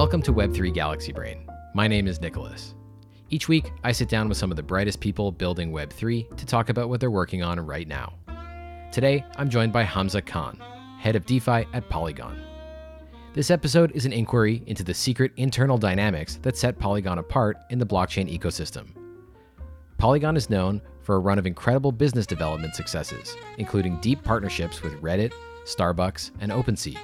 Welcome to Web3 Galaxy Brain. My name is Nicholas. Each week, I sit down with some of the brightest people building Web3 to talk about what they're working on right now. Today, I'm joined by Hamzah Khan, head of DeFi at Polygon. This episode is an inquiry into the secret internal dynamics that set Polygon apart in the blockchain ecosystem. Polygon is known for a run of incredible business development successes, including deep partnerships with Reddit, Starbucks, and OpenSea.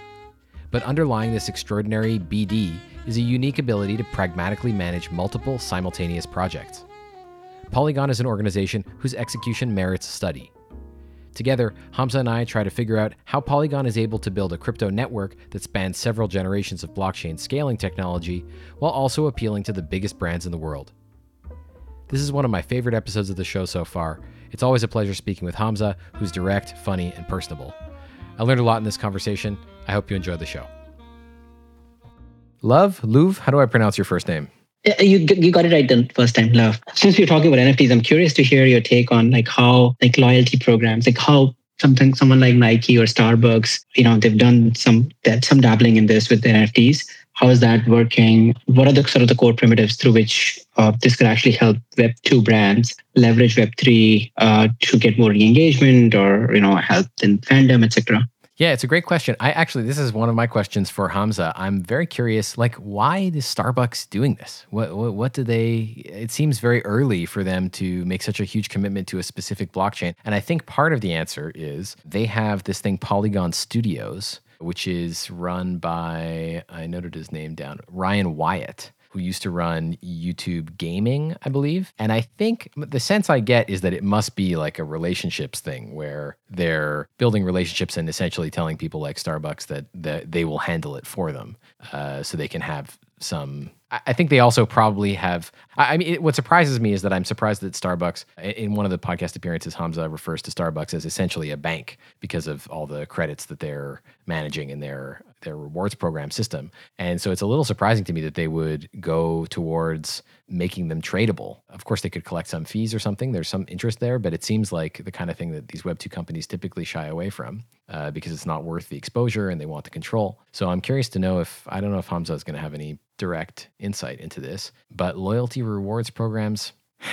But underlying this extraordinary BD is a unique ability to pragmatically manage multiple simultaneous projects. Polygon is an organization whose execution merits study. Together, Hamzah and I try to figure out how Polygon is able to build a crypto network that spans several generations of blockchain scaling technology while also appealing to the biggest brands in the world. This is one of my favorite episodes of the show so far. It's always a pleasure speaking with Hamzah, who's direct, funny, and personable. I learned a lot in this conversation. I hope you enjoyed the show. Love, Louv, how do I pronounce your first name? You you got it right the first time, love. Since we're talking about NFTs, I'm curious to hear your take on like how like loyalty programs, like how something someone like Nike or Starbucks, you know, they've done some that some dabbling in this with NFTs. How is that working? What are the sort of the core primitives through which uh, this could actually help Web two brands leverage Web three uh, to get more engagement or you know help in fandom, etc. Yeah, it's a great question. I actually, this is one of my questions for Hamzah. I'm very curious, like, why is Starbucks doing this? What, what, what do they? It seems very early for them to make such a huge commitment to a specific blockchain. And I think part of the answer is they have this thing, Polygon Studios, which is run by I noted his name down, Ryan Wyatt who used to run YouTube gaming, I believe. And I think the sense I get is that it must be like a relationships thing where they're building relationships and essentially telling people like Starbucks that, that they will handle it for them uh, so they can have some I think they also probably have. I mean, it, what surprises me is that I'm surprised that Starbucks, in one of the podcast appearances, Hamzah refers to Starbucks as essentially a bank because of all the credits that they're managing in their their rewards program system. And so it's a little surprising to me that they would go towards making them tradable. Of course, they could collect some fees or something. There's some interest there, but it seems like the kind of thing that these Web2 companies typically shy away from uh, because it's not worth the exposure and they want the control. So I'm curious to know if, I don't know if Hamzah is going to have any direct insight into this, but loyalty rewards programs,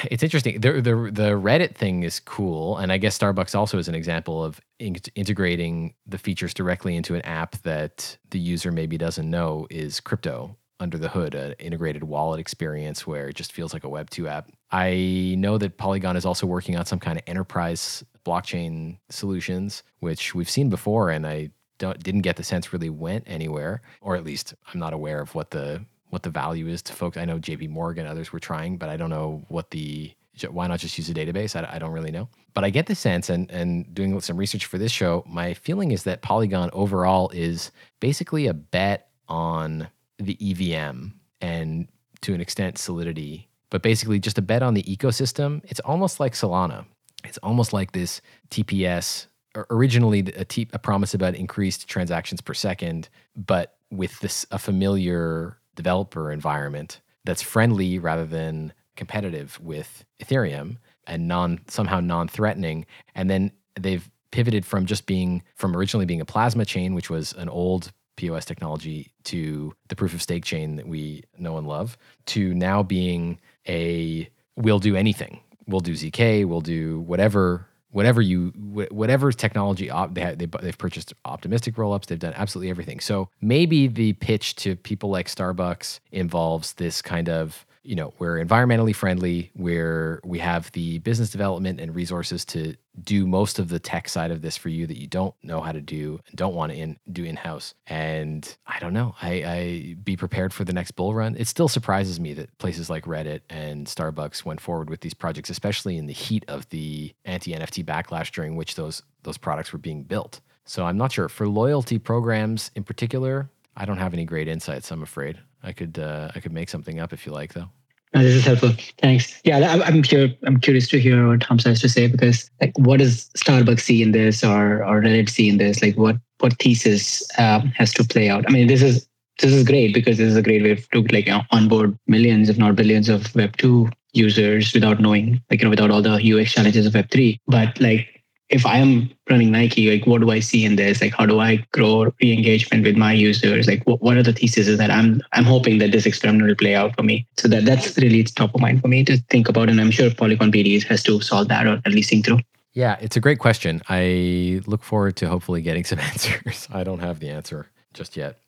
it's interesting. The, the the Reddit thing is cool, and I guess Starbucks also is an example of in- integrating the features directly into an app that the user maybe doesn't know is crypto under the hood, an integrated wallet experience where it just feels like a Web two app. I know that Polygon is also working on some kind of enterprise blockchain solutions, which we've seen before, and I didn't get the sense really went anywhere, or at least I'm not aware of what the what the value is to folks. I know JP Morgan, others were trying, but I don't know what the why not just use a database? I, I, don't really know. But I get the sense, and, and doing some research for this show, my feeling is that Polygon overall is basically a bet on the EVM and to an extent Solidity, but basically just a bet on the ecosystem. It's almost like Solana. It's almost like this TPS, originally a, T, a promise about increased transactions per second, but with this a familiar developer environment that's friendly rather than competitive with Ethereum and non somehow non-threatening. And then they've pivoted from just being from originally being a plasma chain, which was an old POS technology, to the proof of stake chain that we know and love, to now being a we'll do anything. We'll do ZK, we'll do whatever whatever you whatever technology op, they have, they, they've purchased optimistic rollups they've done absolutely everything. So maybe the pitch to people like starbucks involves this kind of you know we're environmentally friendly where we have the business development and resources to do most of the tech side of this for you that you don't know how to do and don't want to in, do in house and i don't know I, I be prepared for the next bull run. It still surprises me that places like reddit and starbucks went forward with these projects especially in the heat of the anti-nft backlash during which those those products were being built. So i'm not sure for loyalty programs in particular i don't have any great insights i'm afraid I could uh, I could make something up if you like, though. No, this is helpful. Thanks. Yeah, I'm I'm, I'm curious to hear what Hamzah has to say because like, what does Starbucks see in this, or or Reddit see in this? Like, what what thesis um, has to play out? I mean, this is this is great because this is a great way to like onboard millions, if not billions, of Web two users without knowing, like you know, without all the UX challenges of Web three. But like if I am running Nike, like what do I see in this? Like how do I grow re-engagement with my users? Like what, what are the theses that I'm I'm hoping that this experiment will play out for me? So that that's really it's top of mind for me to think about, and I'm sure Polygon BD has to solve that or at least think through. Yeah, it's a great question. I look forward to hopefully getting some answers. I don't have the answer just yet.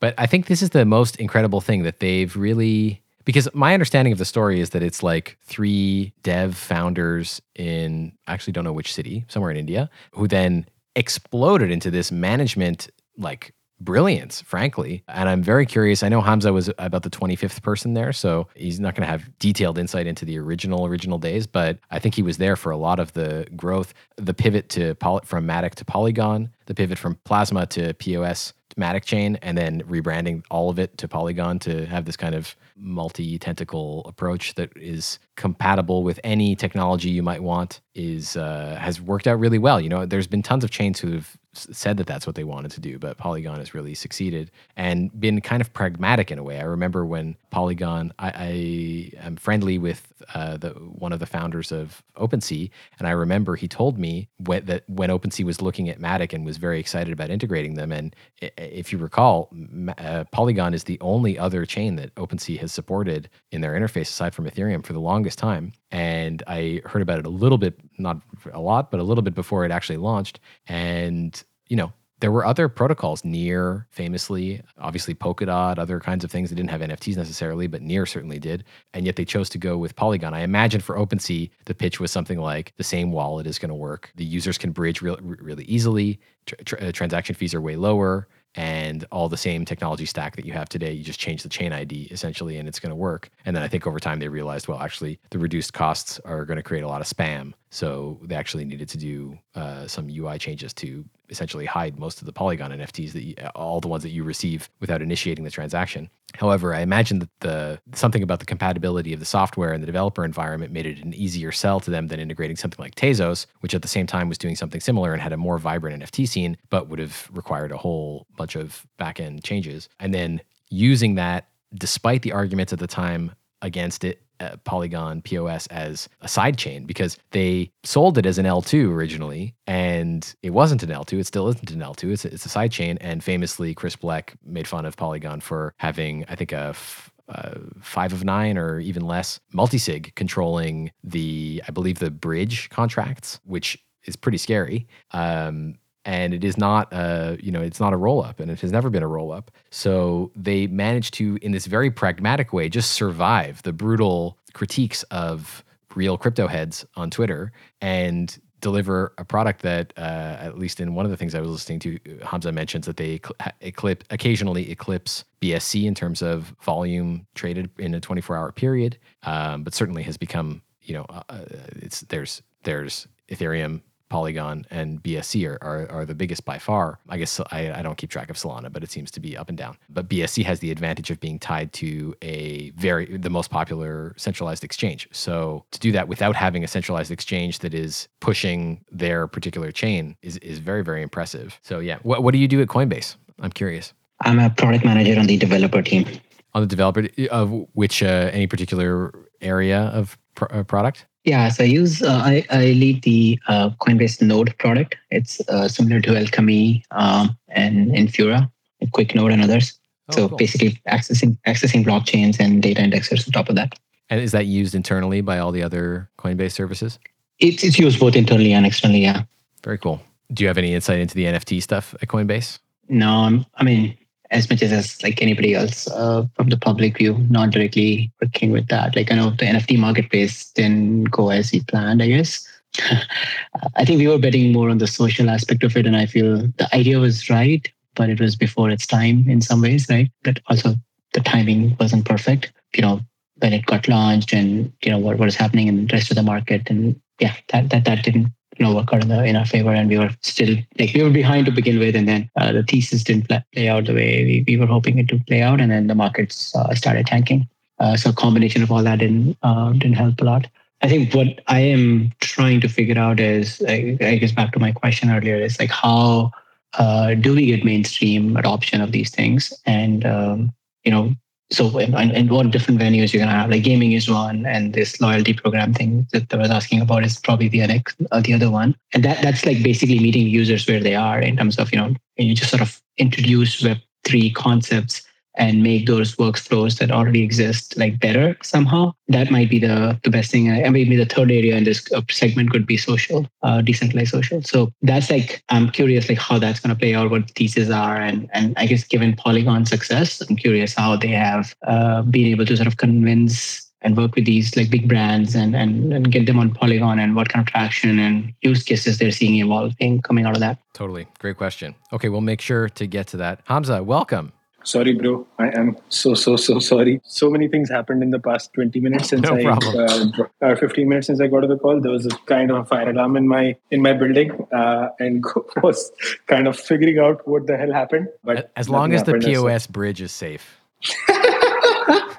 But I think this is the most incredible thing that they've really because my understanding of the story is that it's like three dev founders in actually don't know which city, somewhere in India, who then exploded into this management like brilliance, frankly. And I'm very curious. I know Hamzah was about the 25th person there, so he's not going to have detailed insight into the original original days, but I think he was there for a lot of the growth, the pivot to poly, from Matic to Polygon, the pivot from Plasma to POS Matic chain, and then rebranding all of it to Polygon to have this kind of multi-tentacle approach that is compatible with any technology you might want is uh, has worked out really well. You know, there's been tons of chains who have said that that's what they wanted to do, but Polygon has really succeeded and been kind of pragmatic in a way. I remember when Polygon, I, I am friendly with uh, the one of the founders of OpenSea, and I remember he told me when, that when OpenSea was looking at Matic and was very excited about integrating them, and if you recall, uh, Polygon is the only other chain that OpenSea has supported in their interface aside from Ethereum for the longest time. And I heard about it a little bit, not a lot, but a little bit before it actually launched, and you know, there were other protocols, Near famously, obviously Polkadot, other kinds of things that didn't have NFTs necessarily, but Near certainly did. And yet they chose to go with Polygon. I imagine for OpenSea, the pitch was something like the same wallet is going to work. The users can bridge re- really easily. Tr- uh, transaction fees are way lower and all the same technology stack that you have today. You just change the chain ID essentially, and it's going to work. And then I think over time they realized, well, actually, the reduced costs are going to create a lot of spam. So they actually needed to do uh, some UI changes to essentially hide most of the Polygon NFTs that you, all the ones that you receive without initiating the transaction. However, I imagine that the something about the compatibility of the software and the developer environment made it an easier sell to them than integrating something like Tezos, which at the same time was doing something similar and had a more vibrant NFT scene, but would have required a whole bunch of backend changes. And then using that, despite the arguments at the time against it uh, Polygon POS as a sidechain because they sold it as an L2 originally, and it wasn't an L2. It still isn't an L2. It's a, it's a sidechain. And famously, Chris Blec made fun of Polygon for having, I think, a f- uh, five of nine or even less multisig controlling the, I believe, the bridge contracts, which is pretty scary. Um, and it is not a you know it's not a roll up and it has never been a roll up so they managed to in this very pragmatic way just survive the brutal critiques of real crypto heads on twitter and deliver a product that uh, at least in one of the things i was listening to hamzah mentions that they eclipse occasionally eclipse bsc in terms of volume traded in a 24 hour period um, but certainly has become you know uh, uh it's there's there's ethereum Polygon and BSC are, are, are, the biggest by far. I guess I, I don't keep track of Solana, but it seems to be up and down. But BSC has the advantage of being tied to a very the most popular centralized exchange. So to do that without having a centralized exchange that is pushing their particular chain is is very very impressive. So yeah, what what do you do at Coinbase? I'm curious. I'm a product manager on the developer team. On the developer of which uh, any particular area of uh, product? Yeah, so I use uh, I, I lead the uh, Coinbase Node product. It's uh, similar to Alchemy um, and Infura, QuickNode and others. Oh, so cool. basically, accessing accessing blockchains and data indexers on top of that. And is that used internally by all the other Coinbase services? It's it's used both internally and externally. Yeah. Very cool. Do you have any insight into the NFT stuff at Coinbase? No, I mean as much as, as like anybody else uh, from the public view, not directly working with that. Like I know the NFT marketplace didn't go as we planned, I guess. I think we were betting more on the social aspect of it, and I feel the idea was right, but it was before its time in some ways, right? But also the timing wasn't perfect. You know, when it got launched, and you know what, what was happening in the rest of the market, and yeah, that that that didn't you know work out in, the, in our favor and we were still like we were behind to begin with and then uh, the thesis didn't play out the way we, we were hoping it to play out and then the markets uh, started tanking. Uh, so a combination of all that didn't uh, didn't help a lot. I think what i am trying to figure out is i, I guess back to my question earlier is like how uh, do we get mainstream adoption of these things? And um, you know so and, and what different venues you're gonna have like gaming is one and this loyalty program thing that I was asking about is probably the other uh, the other one. And that that's like basically meeting users where they are in terms of you know you just sort of introduce web three concepts and make those workflows that already exist like better somehow that might be the the best thing maybe the third area in this uh, segment could be social uh, decentralized social so that's like i'm curious like how that's going to play out what theses are and and i guess given polygon success i'm curious how they have uh, been able to sort of convince and work with these like big brands and, and and get them on Polygon and what kind of traction and use cases they're seeing evolving coming out of that. Totally. Great question. Okay, we'll make sure to get to that. Hamzah, welcome. Sorry, bro. I am so so so sorry. So many things happened in the past 20 minutes since no I uh, uh, 15 minutes since I got to the call. There was a kind of a fire alarm in my in my building, uh, and was kind of figuring out what the hell happened. But as long as the POS bridge is safe.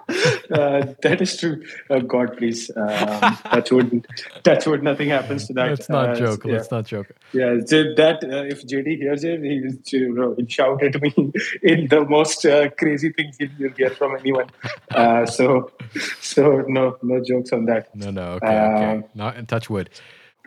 uh, that is true. Uh, God, please. Um, touch wood. Touch wood. Nothing happens to that. Let's not uh, joke. Yeah. Let's not joke. Yeah, that uh, if JD hears it, he'll, he'll shout at me in the most uh, crazy things you'll hear from anyone. Uh, so, so no, no jokes on that. No, no. Okay, okay. Not in touch wood.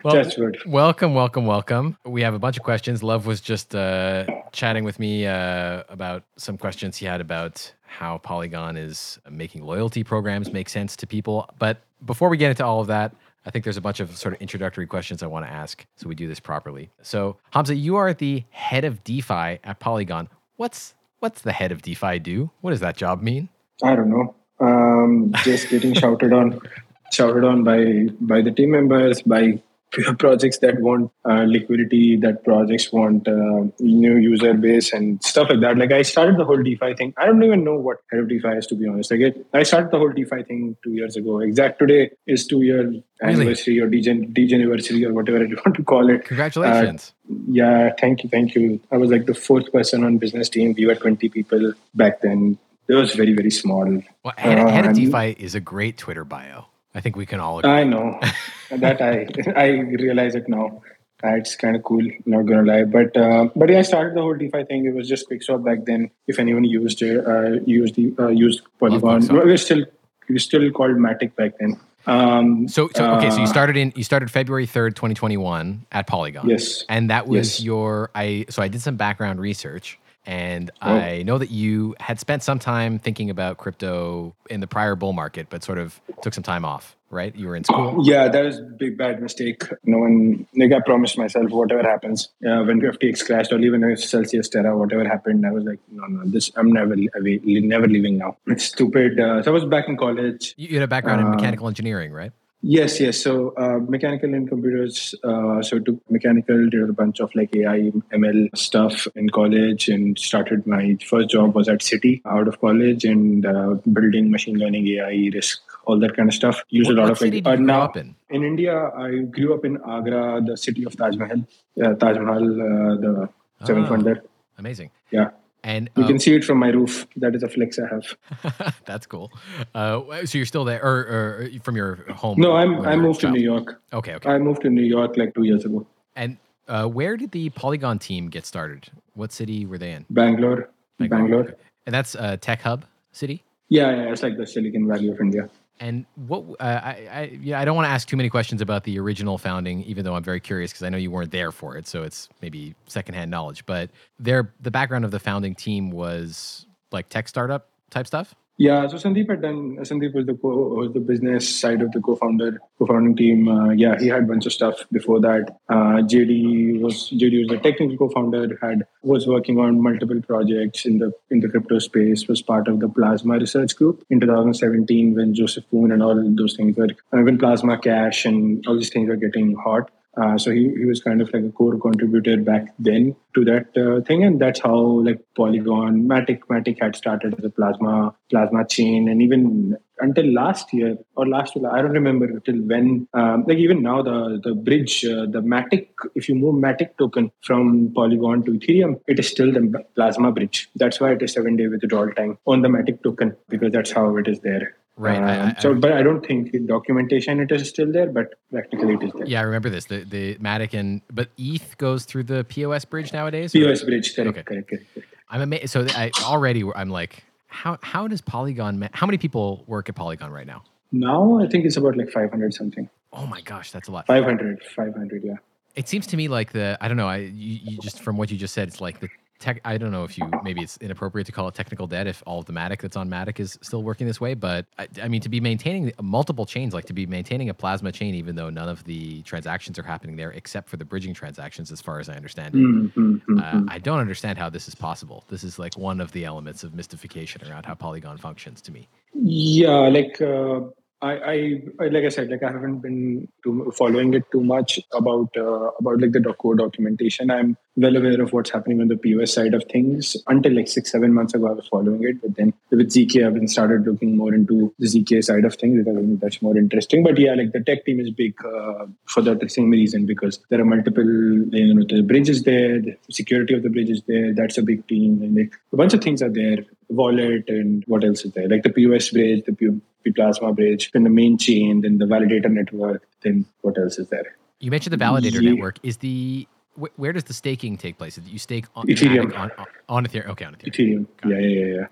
Well, Touchwood. welcome, welcome, welcome. We have a bunch of questions. Love was just uh, chatting with me uh, about some questions he had about how Polygon is making loyalty programs make sense to people. But before we get into all of that, I think there's a bunch of sort of introductory questions I want to ask so we do this properly. So, Hamzah, you are the head of DeFi at Polygon. What's what's the head of DeFi do? What does that job mean? I don't know. Um, just getting shouted on, shouted on by by the team members, by projects that want uh, liquidity, that projects want uh, new user base and stuff like that. Like I started the whole DeFi thing. I don't even know what head of DeFi is to be honest. Like it, I started the whole DeFi thing two years ago. Exact today is two year anniversary or degen anniversary or whatever you want to call it. Congratulations. Uh, yeah, thank you, thank you. I was like the fourth person on business team. We were 20 people back then. It was very, very small. Well, head, head of DeFi is a great Twitter bio. I think we can all agree. I know that I I realize it now. Uh, it's kind of cool, not gonna lie. But uh, but yeah, I started the whole DeFi thing. It was just Quickswap back then. If anyone used it, uh, used the uh, used Polygon, we were still we were still called Matic back then. Um, so, so okay, so you uh, started in you started February third, twenty twenty one at Polygon. Yes, and that was yes. your I. So I did some background research. And oh. I know that you had spent some time thinking about crypto in the prior bull market, but sort of took some time off, right? You were in school. Yeah, that was a big bad mistake. No one, like I promised myself, whatever happens, uh, when FTX crashed or even if Celsius Terra, whatever happened, I was like, no, no, this I'm never, never leaving now. It's stupid. Uh, so I was back in college. You had a background uh, in mechanical engineering, right? Yes, yes. So uh, mechanical and computers. Uh, so took mechanical, did a bunch of like AI, ML stuff in college, and started my first job was at Citi out of college and uh, building machine learning, AI, risk, all that kind of stuff. Use a lot of city like, uh, now in? in India. I grew up in Agra, the city of Taj Mahal. Uh, Taj Mahal, uh, the seventh ah, wonder. Amazing. Yeah. And you can um, see it from my roof. That is a flex I have. That's cool. Uh, so you're still there, or, or from your home? No, I'm. I moved to New York. Okay, okay. I moved to New York like two years ago. And uh, where did the Polygon team get started? What city were they in? Bangalore. Bangalore. Bangalore. And that's a tech hub city. Yeah, yeah, it's like the Silicon Valley of India. And what uh, I, I yeah I don't want to ask too many questions about the original founding, even though I'm very curious because I know you weren't there for it, so it's maybe secondhand knowledge. But their the background of the founding team was like tech startup type stuff. Yeah, so Sandeep had done. Sandeep was the co, was the business side of the co-founder, co-founding team. Uh, yeah, he had a bunch of stuff before that. Uh, JD was JD was the technical co-founder. Had was working on multiple projects in the in the crypto space. Was part of the Plasma research group in 2017 when Joseph Poon and all those things were uh, when Plasma Cash and all these things were getting hot. Uh, so he, he was kind of like a core contributor back then to that uh, thing, and that's how like Polygon, Matic, Matic had started as a plasma plasma chain, and even until last year or last year, I don't remember till when. Um, like even now, the the bridge, uh, the Matic, if you move Matic token from Polygon to Ethereum, it is still the plasma bridge. That's why it is seven day withdrawal time on the Matic token because that's how it is there. Right. Um, I, I, so, but I don't think the documentation it is still there, but practically it is there. Yeah, I remember this. The the Matic and but ETH goes through the POS bridge nowadays. POS or? bridge, correct, okay. correct, correct, correct. I'm amazed. So I already I'm like How how does Polygon? How many people work at Polygon right now? Now I think it's about like 500 something. Oh my gosh, that's a lot. 500, 500, yeah. It seems to me like the I don't know. I you, you just from what you just said, it's like the tech. I don't know if you maybe it's inappropriate to call it technical debt if all of the Matic that's on Matic is still working this way. But I, I mean, to be maintaining multiple chains, like to be maintaining a Plasma chain, even though none of the transactions are happening there except for the bridging transactions, as far as I understand it. Mm-hmm, uh, I don't understand how this is possible. This is like one of the elements of mystification around how Polygon functions to me. Yeah, like. Uh I, I, like I said, like I haven't been too, following it too much about uh, about like the core documentation. I'm well aware of what's happening on the POS side of things. Until like six, seven months ago, I was following it, but then with ZK, I've been started looking more into the ZK side of things because I think that's more interesting. But yeah, like the tech team is big uh, for that same reason because there are multiple, you know, the bridges there, the security of the bridges there. That's a big team, and like a bunch of things are there. Wallet and what else is there? Like the POS bridge, the P- Plasma bridge, then the main chain, then the validator network, then what else is there? You mentioned the validator yeah. network. Is the where does the staking take place? You stake on Ethereum. On, on, on, Ethereum. Okay, on Ethereum. Ethereum. Yeah, yeah, yeah, yeah.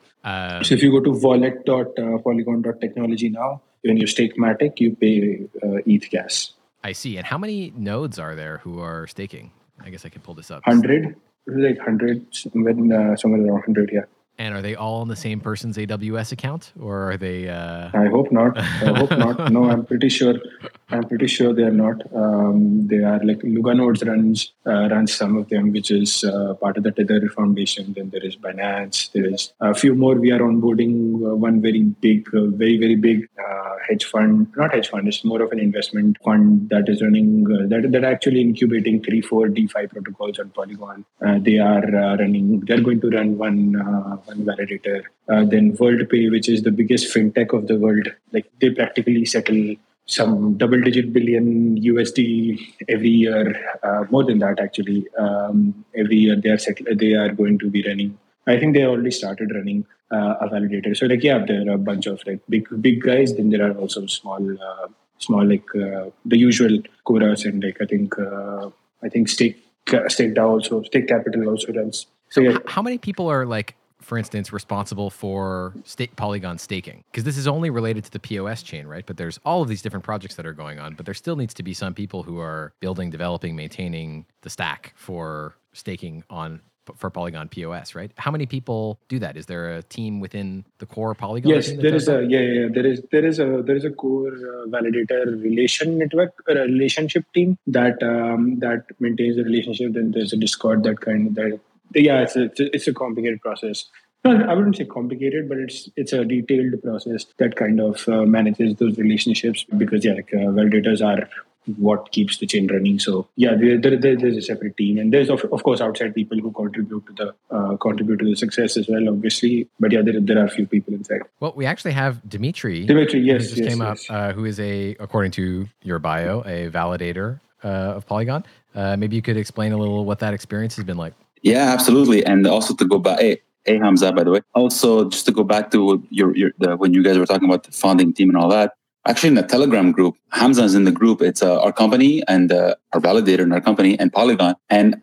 Um, so if you go to wallet.polygon.technology uh, now, when you stake Matic, you pay uh, ETH gas. I see. And how many nodes are there who are staking? I guess I can pull this up. 100. Like 100, somewhere, uh, somewhere around 100, yeah. And are they all on the same person's AWS account, or are they? Uh... I hope not. I hope not. No, I'm pretty sure. I'm pretty sure they are not. Um, they are like Luganodes runs uh, runs some of them, which is uh, part of the Tether Foundation. Then there is Binance. There is a few more. We are onboarding uh, one very big, uh, very very big uh, hedge fund. Not hedge fund. It's more of an investment fund that is running that that actually incubating three, four DeFi protocols on Polygon. they are running. They're going to run one one validator. Uh, then WorldPay, which is the biggest fintech of the world, like they practically settle some double digit billion USD every year, uh, more than that actually. Um, every year they are they are going to be running. I think they already started running uh, a validator. So like yeah, there are a bunch of like big big guys. Then there are also small uh, small like uh, the usual Coras and like I think uh, I think Stake Stake DAO also Stake Capital also runs. So, yeah. how many people are like for instance, responsible for stake Polygon staking? Because this is only related to the POS chain, right? But there's all of these different projects that are going on, but there still needs to be some people who are building, developing, maintaining the stack for staking on for Polygon POS, right? How many people do that? Is there a team within the core Polygon? Yes, there is a yeah, yeah, there is there is a there is a core uh, validator relation network, a relationship team that um, that maintains the relationship. Then there's a Discord that kind of that yeah, it's a, it's a complicated process. I wouldn't say complicated, but it's it's a detailed process that kind of uh, manages those relationships because yeah, like uh, validators are what keeps the chain running. So yeah, there, there, there's a separate team, and there's of, of course outside people who contribute to the uh, contribute to the success as well, obviously. But yeah, there, there are a few people inside. Well, we actually have Dimitri. Dimitri, yes, just yes, came yes. up, uh, who is a according to your bio, a validator uh, of Polygon. Uh, maybe you could explain a little what that experience has been like. Yeah, absolutely. And also to go back, hey, hey Hamzah, by the way. Also, just to go back to your, your the, when you guys were talking about the founding team and all that. Actually, in the Telegram group, Hamzah is in the group. It's uh, our company and uh, our validator in our company and Polygon. And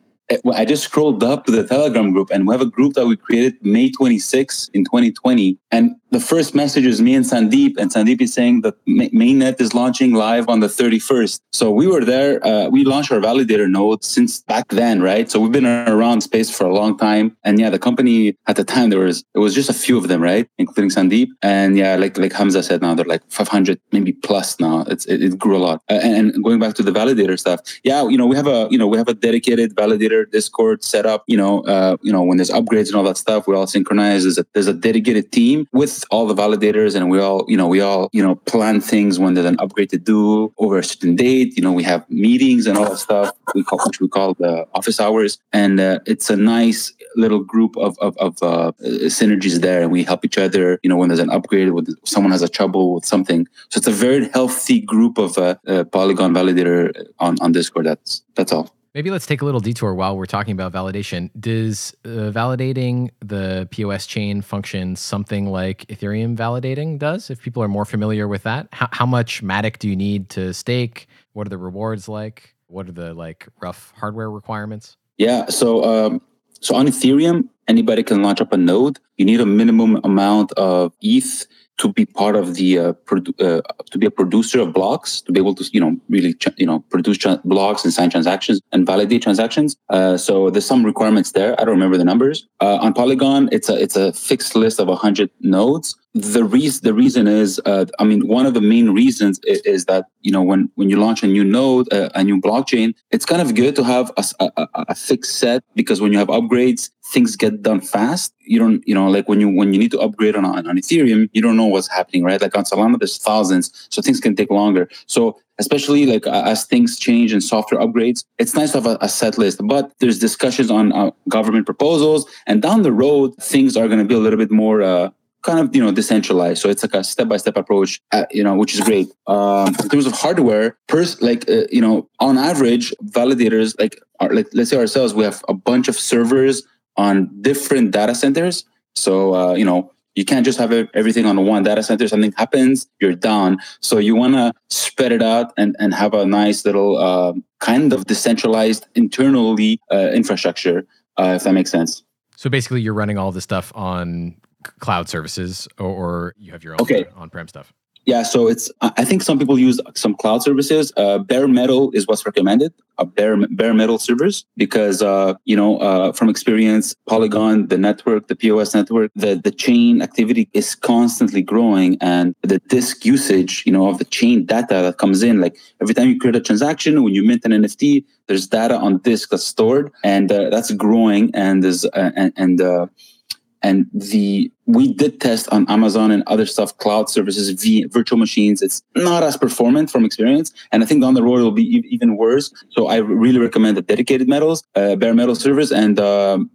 I just scrolled up to the Telegram group, and we have a group that we created May 26 in 2020. And the first message is me and Sandeep, and Sandeep is saying that mainnet is launching live on the 31st. So we were there. Uh, we launched our validator node since back then, right? So we've been around space for a long time. And yeah, the company at the time there was it was just a few of them, right, including Sandeep. And yeah, like like Hamzah said, now they're like 500, maybe plus now. It's it, it grew a lot. Uh, and, and going back to the validator stuff, yeah, you know we have a you know we have a dedicated validator Discord set up. You know, uh, you know when there's upgrades and all that stuff, we all synchronize. There's a, there's a dedicated team with all the validators and we all, you know, we all, you know, plan things when there's an upgrade to do over a certain date. You know, we have meetings and all that stuff. We call, which we call the office hours. And uh, it's a nice little group of, of, of uh, synergies there. And we help each other, you know, when there's an upgrade, when someone has a trouble with something. So it's a very healthy group of uh, uh Polygon validator on, on Discord. That's, that's all. Maybe let's take a little detour while we're talking about validation. Does uh, validating the POS chain function something like Ethereum validating does? If people are more familiar with that, how, how much Matic do you need to stake? What are the rewards like? What are the like rough hardware requirements? Yeah, so um, so on Ethereum, anybody can launch up a node. You need a minimum amount of ETH to be part of the uh, produ- uh, to be a producer of blocks to be able to you know really ch- you know produce tra- blocks and sign transactions and validate transactions. Uh, so there's some requirements there. I don't remember the numbers. Uh, on polygon it's a it's a fixed list of 100 nodes. The reason the reason is uh, i mean one of the main reasons is, is, that you know when when you launch a new node uh, a new blockchain it's kind of good to have a, a, a, fixed set because when you have upgrades things get done fast you don't you know like when you when you need to upgrade on, on, ethereum you don't know what's happening right? Like on solana there's thousands so things can take longer. So especially like as things change and software upgrades it's nice to have a, a set list but there's discussions on uh, government proposals and down the road things are going to be a little bit more uh, kind of you know decentralized. So it's like a step-by-step approach uh, you know which is great. Um, in terms of hardware pers- like uh, you know on average validators like are, like let's say ourselves we have a bunch of servers on different data centers so uh, you know you can't just have everything on one data center something happens you're down so you want to spread it out and, and have a nice little uh, kind of decentralized internally uh, infrastructure uh, if that makes sense so basically you're running all this stuff on cloud services or, or you have your own okay. on-prem stuff? Yeah, so it's I think some people use some cloud services. Uh, bare metal is what's recommended. Uh, bare bare metal servers because uh, you know uh, from experience, Polygon, the network, the POS network, the the chain activity is constantly growing, and the disk usage, you know, of the chain data that comes in. Like every time you create a transaction, when you mint an NFT, there's data on disk that's stored, and uh, that's growing, and there's uh, and, and and the we did test on Amazon and other stuff, cloud services, v, virtual machines. It's not as performant from experience, and I think down the road it'll be even worse. So I really recommend the dedicated metals, uh, bare metal servers, and um,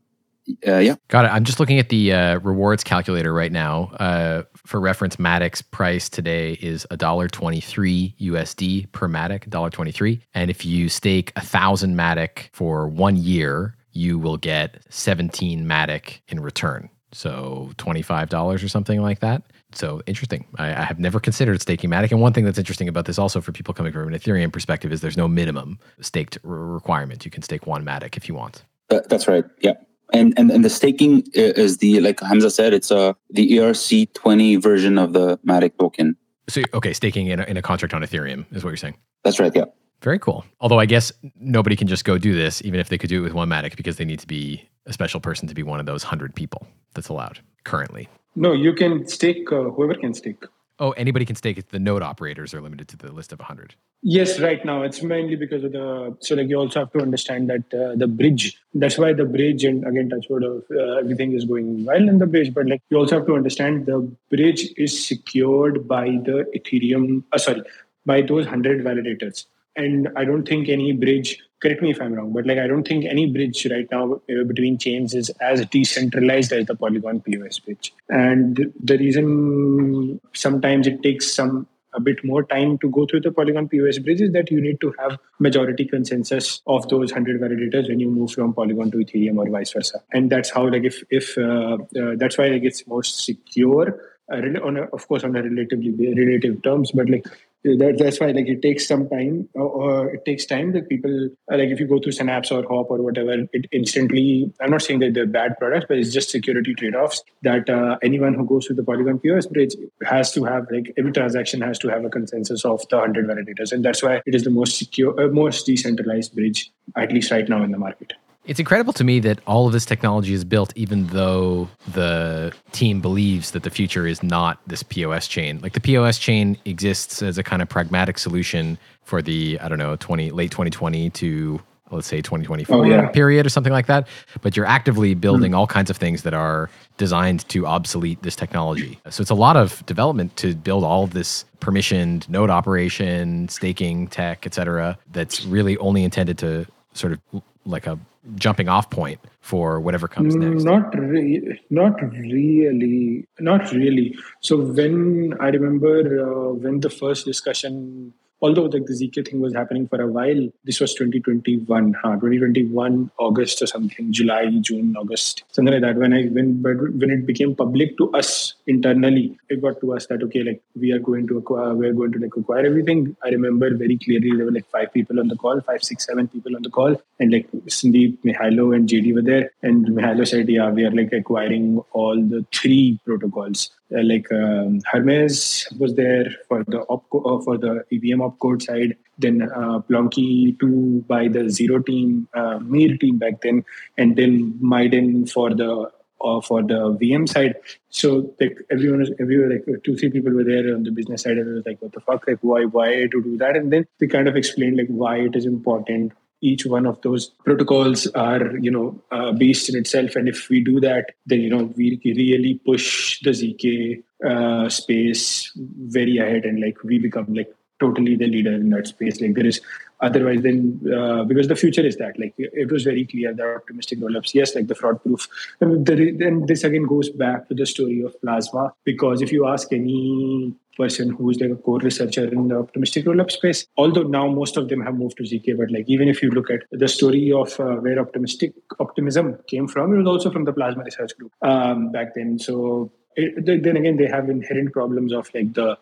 uh, yeah. Got it. I'm just looking at the uh, rewards calculator right now. Uh, for reference, Matic's price today is $1.23 USD per Matic, $1.23. And if you stake a thousand Matic for one year, you will get 17 Matic in return. So $25 or something like that. So interesting. I, I, have never considered staking Matic. And one thing that's interesting about this also for people coming from an Ethereum perspective is there's no minimum staked requirement. You can stake one Matic if you want. that's right. Yeah. And, and and the staking is the like Hamzah said, it's uh the ERC twenty version of the Matic token. So okay, staking in a, in a contract on Ethereum is what you're saying. That's right. Yeah. Very cool. Although I guess nobody can just go do this, even if they could do it with one Matic, because they need to be a special person to be one of those hundred people that's allowed currently. No, you can stake. Uh, whoever can stake. Oh, anybody can stake. The node operators are limited to the list of 100. Yes, right now it's mainly because of the. So, like, you also have to understand that uh, the bridge. That's why the bridge, and again, touchwood of uh, everything is going well in the bridge. But like, you also have to understand the bridge is secured by the Ethereum. Uh, sorry, by those hundred validators and i don't think any bridge correct me if i'm wrong but like i don't think any bridge right now uh, between chains is as decentralized as the polygon pos bridge and the reason sometimes it takes some a bit more time to go through the Polygon POS bridge is that you need to have majority consensus of those 100 validators when you move from Polygon to Ethereum or vice versa. And that's how, like, if if uh, uh, that's why like it's most secure. Uh, on a, of course on a relatively relative terms but like that, that's why like it takes some time or, it takes time that people uh, like if you go through synapse or hop or whatever it instantly i'm not saying that they're bad products but it's just security trade-offs that uh, anyone who goes through the polygon pos bridge has to have like every transaction has to have a consensus of the 100 validators and that's why it is the most secure uh, most decentralized bridge at least right now in the market it's incredible to me that all of this technology is built, even though the team believes that the future is not this POS chain. Like the POS chain exists as a kind of pragmatic solution for the I don't know twenty late twenty twenty to let's say 2024 oh, yeah. period or something like that. But you're actively building mm. all kinds of things that are designed to obsolete this technology. So it's a lot of development to build all of this permissioned node operation, staking tech, et cetera, that's really only intended to sort of like a jumping off point for whatever comes mm, next? Not re- not really, not really. So when I remember uh, when the first discussion, although like the zk thing was happening for a while, this was 2021, huh? 2021 August or something, July, June, August, something like that. When I when but when it became public to us internally, it got to us that okay, like we are going to acquire, we're going to like acquire everything. I remember very clearly there were like five people on the call, five, six, seven people on the call, and like Sandeep, Mihailo, and JD were there. And Mihailo said, yeah, we are like acquiring all the three protocols. Uh, like um, Hermez was there for the opco, uh, for the EVM opcode side. Then uh, Plonky two by the zero team, uh, Mir team back then, and then Miden for the uh, for the VM side. So like everyone was everyone like two three people were there on the business side and it was like what the fuck? Like why why to do that? And then we kind of explained like why it is important each one of those protocols are you know uh, based in itself. And if we do that then you know we really push the zk uh, space very ahead and like we become like totally the leader in that space. Like there is otherwise then uh, because the future is that like it was very clear that optimistic rollups yes like the fraud proof then this again goes back to the story of plasma because if you ask any person who is like a core researcher in the optimistic rollup space although now most of them have moved to zk but like even if you look at the story of uh, where optimistic optimism came from it was also from the plasma research group um, back then. So it, then again they have inherent problems of like the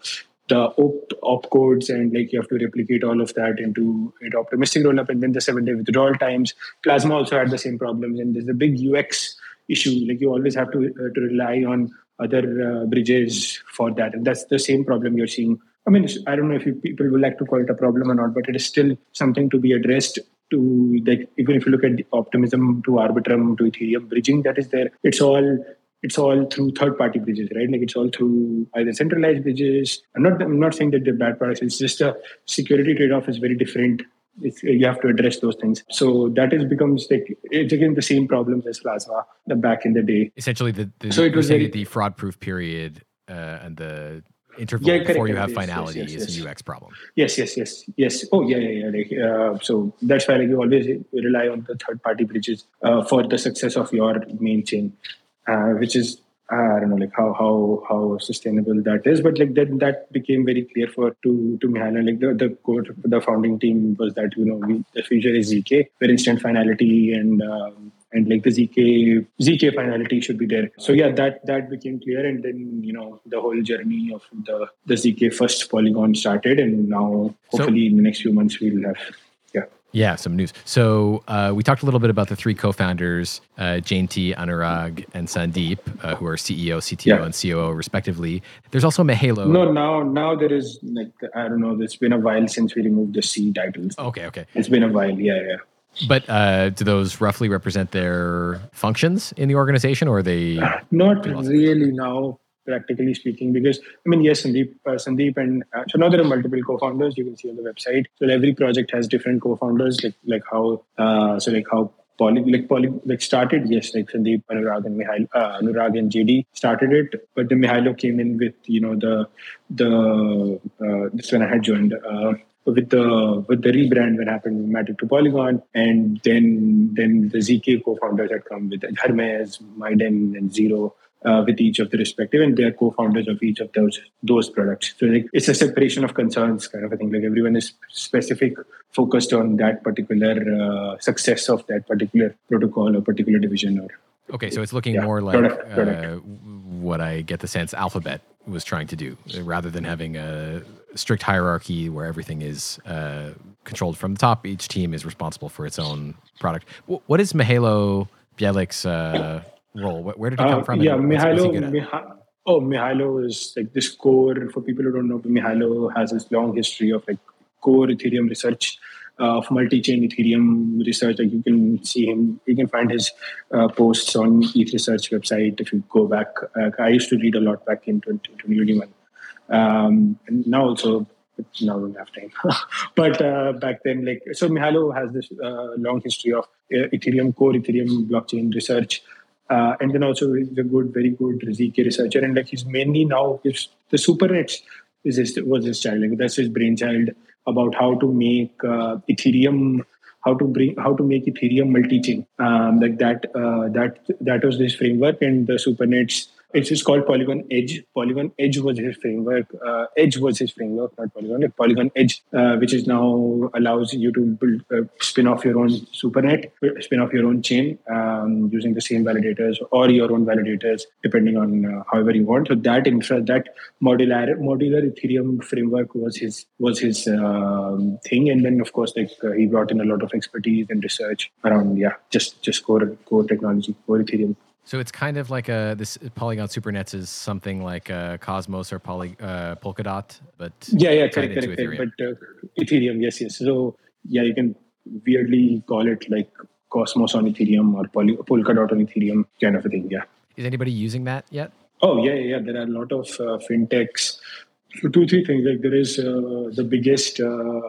the op, op codes and like you have to replicate all of that into an optimistic rollup and then the seven day withdrawal times. Plasma also had the same problems and there's a big UX issue. Like you always have to, uh, to rely on other uh, bridges for that. And that's the same problem you're seeing. I mean, I don't know if you, people would like to call it a problem or not, but it is still something to be addressed to like even if you look at the optimism to arbitrum to ethereum bridging that is there it's all it's all through third party bridges, right? Like it's all through either centralized bridges. I'm not I'm not saying that they're bad products. It's just a security trade off is very different. It's, you have to address those things. So that is becomes like it's again the same problems as Plasma the back in the day. Essentially, the, the so it was very, the fraud proof period uh, and the interval yeah, before you have finality yes, yes, yes, is a UX problem. Yes, yes, yes, yes. Oh, yeah, yeah, yeah. Like, uh, so that's why like, you always rely on the third party bridges uh, for the success of your main chain uh, which is I don't know, like how how how sustainable that is. But like that that became very clear for to to Mihailo. Like the the core the founding team was that you know we, the future is zk, where instant finality and um, and like the zk zk finality should be there. So yeah, that that became clear, and then you know the whole journey of the the zk first polygon started, and now hopefully so, in the next few months we'll have yeah, some news. So uh, we talked a little bit about the three co-founders, uh, Jaynti, Anurag, and Sandeep, uh, who are CEO, CTO, yeah. and COO respectively. There's also Mihailo. No, now now there is like I don't know. It's been a while since we removed the C titles. Okay, okay. It's been a while. Yeah, yeah. But uh, do those roughly represent their functions in the organization, or are they? Not really now practically speaking because i mean yes sandeep uh, sandeep and uh, so now there are multiple co-founders you can see on the website. So every project has different co-founders like like how uh, so like how Poly, like Poly, like started yes like Sandeep Anurag and Mihail uh, Anurag and JD started it but then Mihailo came in with you know the the uh, this when I had joined uh, with the with the rebrand when happened Matic to Polygon and then then the ZK co-founders had come with Hermez, Miden and Zero uh, with each of the respective, and they're co-founders of each of those those products. So like, it's a separation of concerns kind of a thing. Like everyone is specific, focused on that particular uh, success of that particular protocol or particular division. Or okay, so it's looking yeah, more like product, product. Uh, what I get the sense Alphabet was trying to do, rather than having a strict hierarchy where everything is uh, controlled from the top. Each team is responsible for its own product. what is Mihailo Bjelic's uh, role? Where did he come uh, from? Yeah, Mihailo. Miha- oh, Mihailo is like this core. For people who don't know, Mihailo has this long history of like core Ethereum research. Uh, of multi-chain Ethereum research, like you can see him, you can find his uh, posts on ETH Research website. If you go back, uh, I used to read a lot back in 2021, um, and now also now I don't have time. but uh, back then, like so, Mihailo has this uh, long history of uh, Ethereum core Ethereum blockchain research. Uh, and then also he's a good, very good ZK researcher. And like he's mainly now his, the SuperNets is his, was his child. Like that's his brainchild about how to make uh, Ethereum, how to bring, how to make Ethereum multi-chain. Um, like that, uh, that that was this framework, and the SuperNets It's called Polygon Edge. Polygon Edge was his framework. Uh, Edge was his framework, not Polygon. Like Polygon Edge, uh, which is now allows you to build, uh, spin off your own supernet, spin off your own chain um, using the same validators or your own validators, depending on uh, however you want. So that infra, that modular modular Ethereum framework was his was his um, thing, and then of course like uh, he brought in a lot of expertise and research around yeah just just core core technology, core Ethereum. So it's kind of like a this Polygon Supernets is something like a Cosmos or Poly, uh, Polkadot, but yeah, yeah, correct, correct, correct. But uh, Ethereum, yes, yes. So yeah, you can weirdly call it like Cosmos on Ethereum or Poly, Polkadot on Ethereum kind of a thing. Yeah. Is anybody using that yet? Oh yeah, yeah. There are a lot of uh, fintechs. So two, three things. Like there is uh, the biggest uh,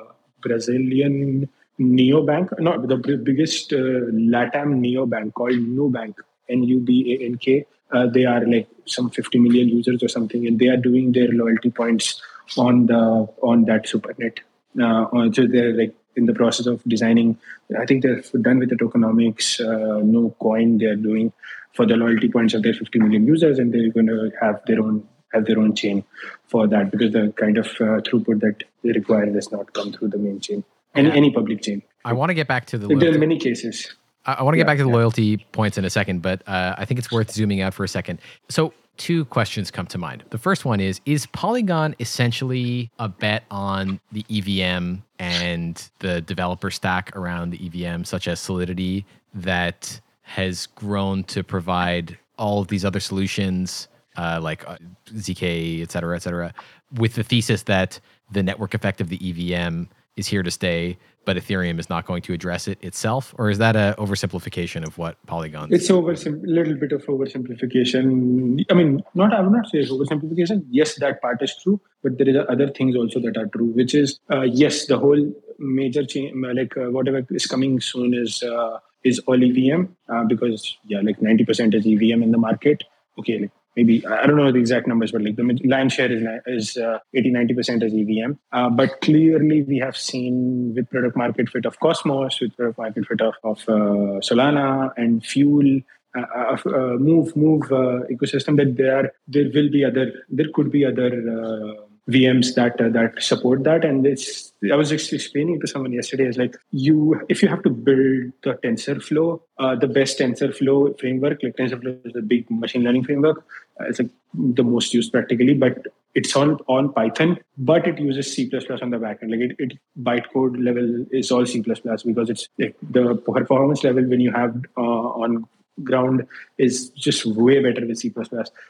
Brazilian neobank, not the biggest uh, LATAM neobank called Nubank N U B A N K. Uh, they are like some 50 million users or something, and they are doing their loyalty points on the on that supernet. Uh, so they're like in the process of designing. I think they're done with the tokenomics. Uh, no coin they are doing for the loyalty points of their 50 million users, and they're going to have their own have their own chain for that because the kind of uh, throughput that they require does not come through the main chain any yeah. any public chain. I want to get back to the. There are many cases. I, I want to get back to the yeah. loyalty points in a second, but uh, I think it's worth zooming out for a second. So, two questions come to mind. The first one is Is Polygon essentially a bet on the EVM and the developer stack around the EVM, such as Solidity, that has grown to provide all of these other solutions? Uh, like uh, ZK, et cetera, et cetera, with the thesis that the network effect of the EVM is here to stay, but Ethereum is not going to address it itself? Or is that a oversimplification of what Polygon? It's a little bit of oversimplification. I mean, not I would not say it's oversimplification. Yes, that part is true, but there is other things also that are true, which is uh, yes, the whole major change, like uh, whatever is coming soon is uh, is all EVM uh, because yeah, like ninety percent is EVM in the market. Okay, like maybe I don't know the exact numbers, but like the land share is is uh, 80 90 percent as EVM. Uh, but clearly, we have seen with product market fit of Cosmos, with product market fit of, of uh, Solana and Fuel. Uh, uh, uh, move move ecosystem that there there will be other there could be other VMs that uh, that support that. And it's I was just explaining to someone yesterday is like you if you have to build the TensorFlow, uh, the best TensorFlow framework, like TensorFlow is a big machine learning framework. Uh, it's like the most used practically, but it's on on Python, but it uses C++ on the backend. Like it, it bytecode level is all C++ because it's the performance level when you have uh, on ground is just way better with C++.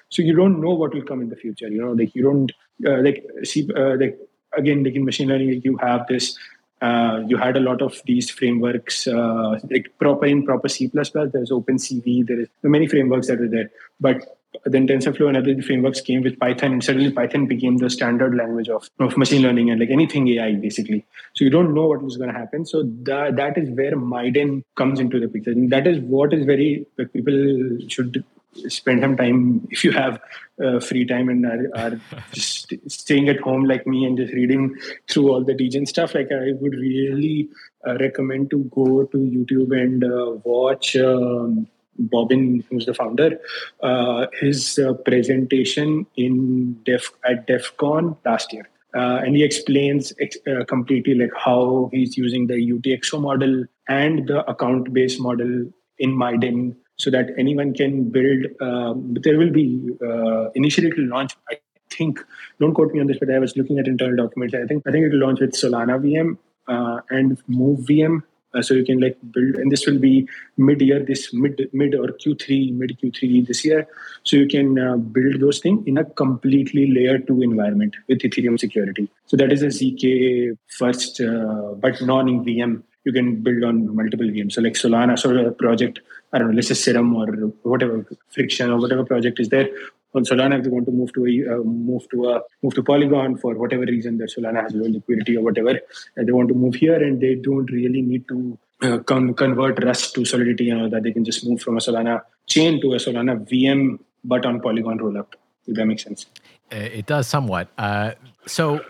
So you don't know what will come in the future. You know, like you don't uh, like C, uh, like again, like in machine learning, you have this. Uh, you had a lot of these frameworks, uh, like proper in proper C++. There's OpenCV. There is many frameworks that are there, but then TensorFlow and other frameworks came with Python, and suddenly Python became the standard language of, of machine learning and like anything AI basically. So you don't know what is going to happen. So that that is where Miden comes into the picture. And that is what is very like people should spend some time if you have uh, free time and are, are just staying at home like me and just reading through all the degen stuff. Like I would really uh, recommend to go to YouTube and uh, watch. Um, Bobbin, who's the founder, uh, his uh, presentation in Def at Devcon last year. Uh, and he explains ex- uh, completely like how he's using the UTXO model and the account-based model in Miden so that anyone can build. Um, there will be uh, initially it will launch. I think don't quote me on this, but I was looking at internal documents. I think I think it will launch with Solana VM uh, and Move VM uh, so you can like build, and this will be mid-year, this mid mid or Q3, mid Q3 this year. So you can uh, build those things in a completely layer two environment with Ethereum security. So that is a zk first, uh, but non in VM. You can build on multiple VMs. So like Solana, so a project, I don't know, let's say Serum or whatever friction or whatever project is there on Solana if they want to move to a uh, move to a move to Polygon for whatever reason that Solana has low liquidity or whatever, and they want to move here and they don't really need to uh, con- convert Rust to Solidity, you know, that they can just move from a Solana chain to a Solana VM, but on Polygon rollup. If that makes sense. Uh, it does somewhat. Uh, so,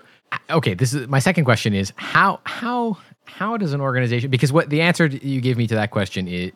okay, this is my second question: is how how how does an organization because what the answer you gave me to that question is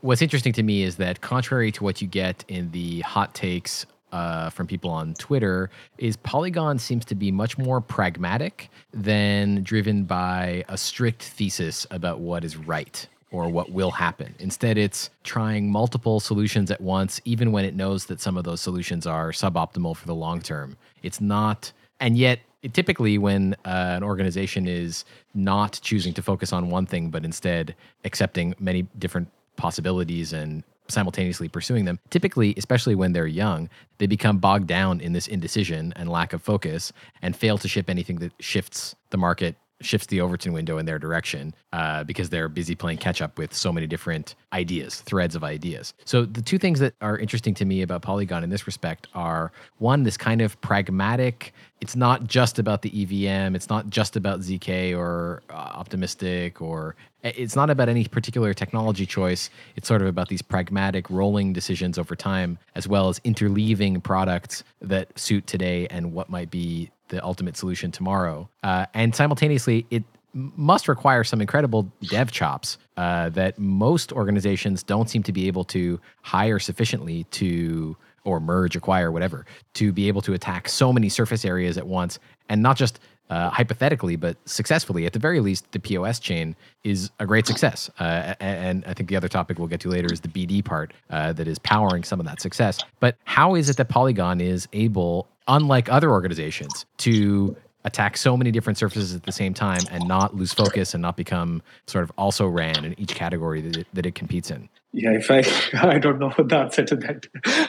what's interesting to me is that contrary to what you get in the hot takes uh, from people on Twitter is Polygon seems to be much more pragmatic than driven by a strict thesis about what is right or what will happen. Instead, it's trying multiple solutions at once, even when it knows that some of those solutions are suboptimal for the long term. It's not, and yet, it, typically, when uh, an organization is not choosing to focus on one thing, but instead accepting many different possibilities and simultaneously pursuing them, typically, especially when they're young, they become bogged down in this indecision and lack of focus and fail to ship anything that shifts the market shifts the Overton window in their direction uh, because they're busy playing catch up with so many different ideas, threads of ideas. So, the two things that are interesting to me about Polygon in this respect are one, this kind of pragmatic, it's not just about the EVM, it's not just about ZK or uh, optimistic, or it's not about any particular technology choice. It's sort of about these pragmatic rolling decisions over time, as well as interleaving products that suit today and what might be the ultimate solution tomorrow. Uh, and simultaneously, it must require some incredible dev chops uh, that most organizations don't seem to be able to hire sufficiently to or merge, acquire, whatever, to be able to attack so many surface areas at once, and not just uh, hypothetically, but successfully. At the very least, the POS chain is a great success. Uh, and I think the other topic we'll get to later is the BD part uh, that is powering some of that success. But how is it that Polygon is able unlike other organizations, to attack so many different surfaces at the same time and not lose focus and not become sort of also ran in each category that it, that it competes in? Yeah, if I I don't know the answer to that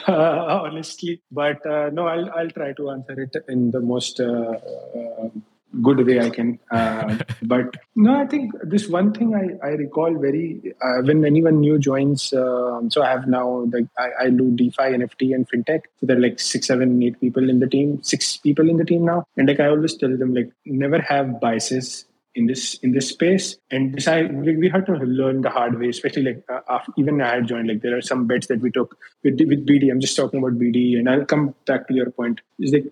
uh, honestly, but uh, no, I'll I'll try to answer it in the most uh, uh good way I can. Uh, but no, I think this one thing I, I recall very uh, when anyone new joins. Um, so I have now like I, I do DeFi, NFT, and fintech. So there are like six, seven, eight people in the team, six people in the team now. And like I always tell them, like never have biases in this in this space. And decide like, we had to learn the hard way especially like uh, after, even i had joined like there are some bets that we took with with bd i'm just talking about bd and i'll come back to your point. Is like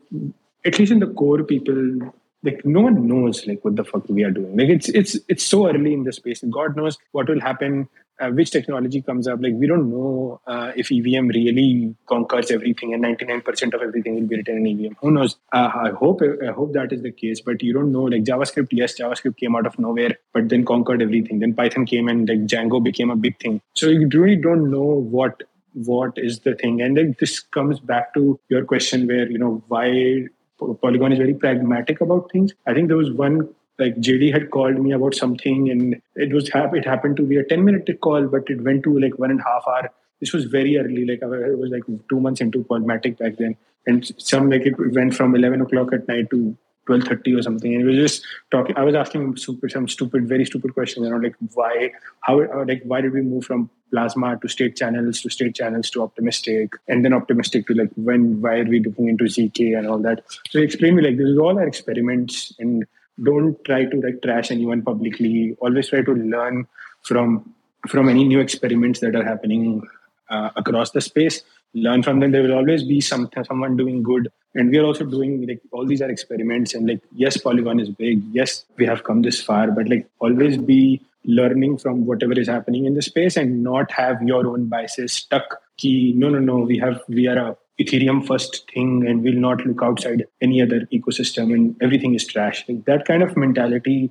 at least in the core people like no one knows like what the fuck we are doing. Like it's it's it's so early in the space. God knows what will happen uh, which technology comes up. Like we don't know uh, if evm really conquers everything and 99% of everything will be written in evm who knows? Uh, i hope i hope that is the case but you don't know. Like javascript yes javascript came out of nowhere but then conquered everything. Then python came and like django became a big thing. So you really don't know what what is the thing. And then this comes back to your question where you know why Polygon is very pragmatic about things. I think there was one like JD had called me about something, and it was it happened to be a ten minute call, but it went to like one and a half hour. This was very early, like it was like two months into Polymatic back then, and some like it went from eleven o'clock at night to 12.30 or something. And we were just talking i was asking super, some stupid very stupid questions you know like why how like why did we move from plasma to state channels to state channels to optimistic and then optimistic to like when why are we looking into zk and all that? So he explained me like this is all our experiments and don't try to like trash anyone publicly. Always try to learn from from any new experiments that are happening uh, across the space learn from them. There will always be some someone doing good. And we are also doing like all these are experiments and like yes polygon is big. Yes we have come this far. But like always be learning from whatever is happening in the space and not have your own biases stuck. Key no no no we have we are a ethereum first thing and we'll not look outside any other ecosystem and everything is trash. Like that kind of mentality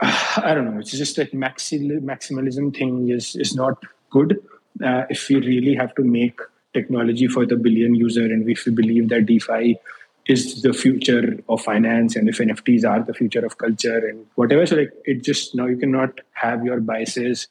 i don't know it's just like maximalism thing is is not good uh, if we really have to make technology for the billion user and if we believe that defi is the future of finance and if nfts are the future of culture and whatever so like it just now you cannot have your biases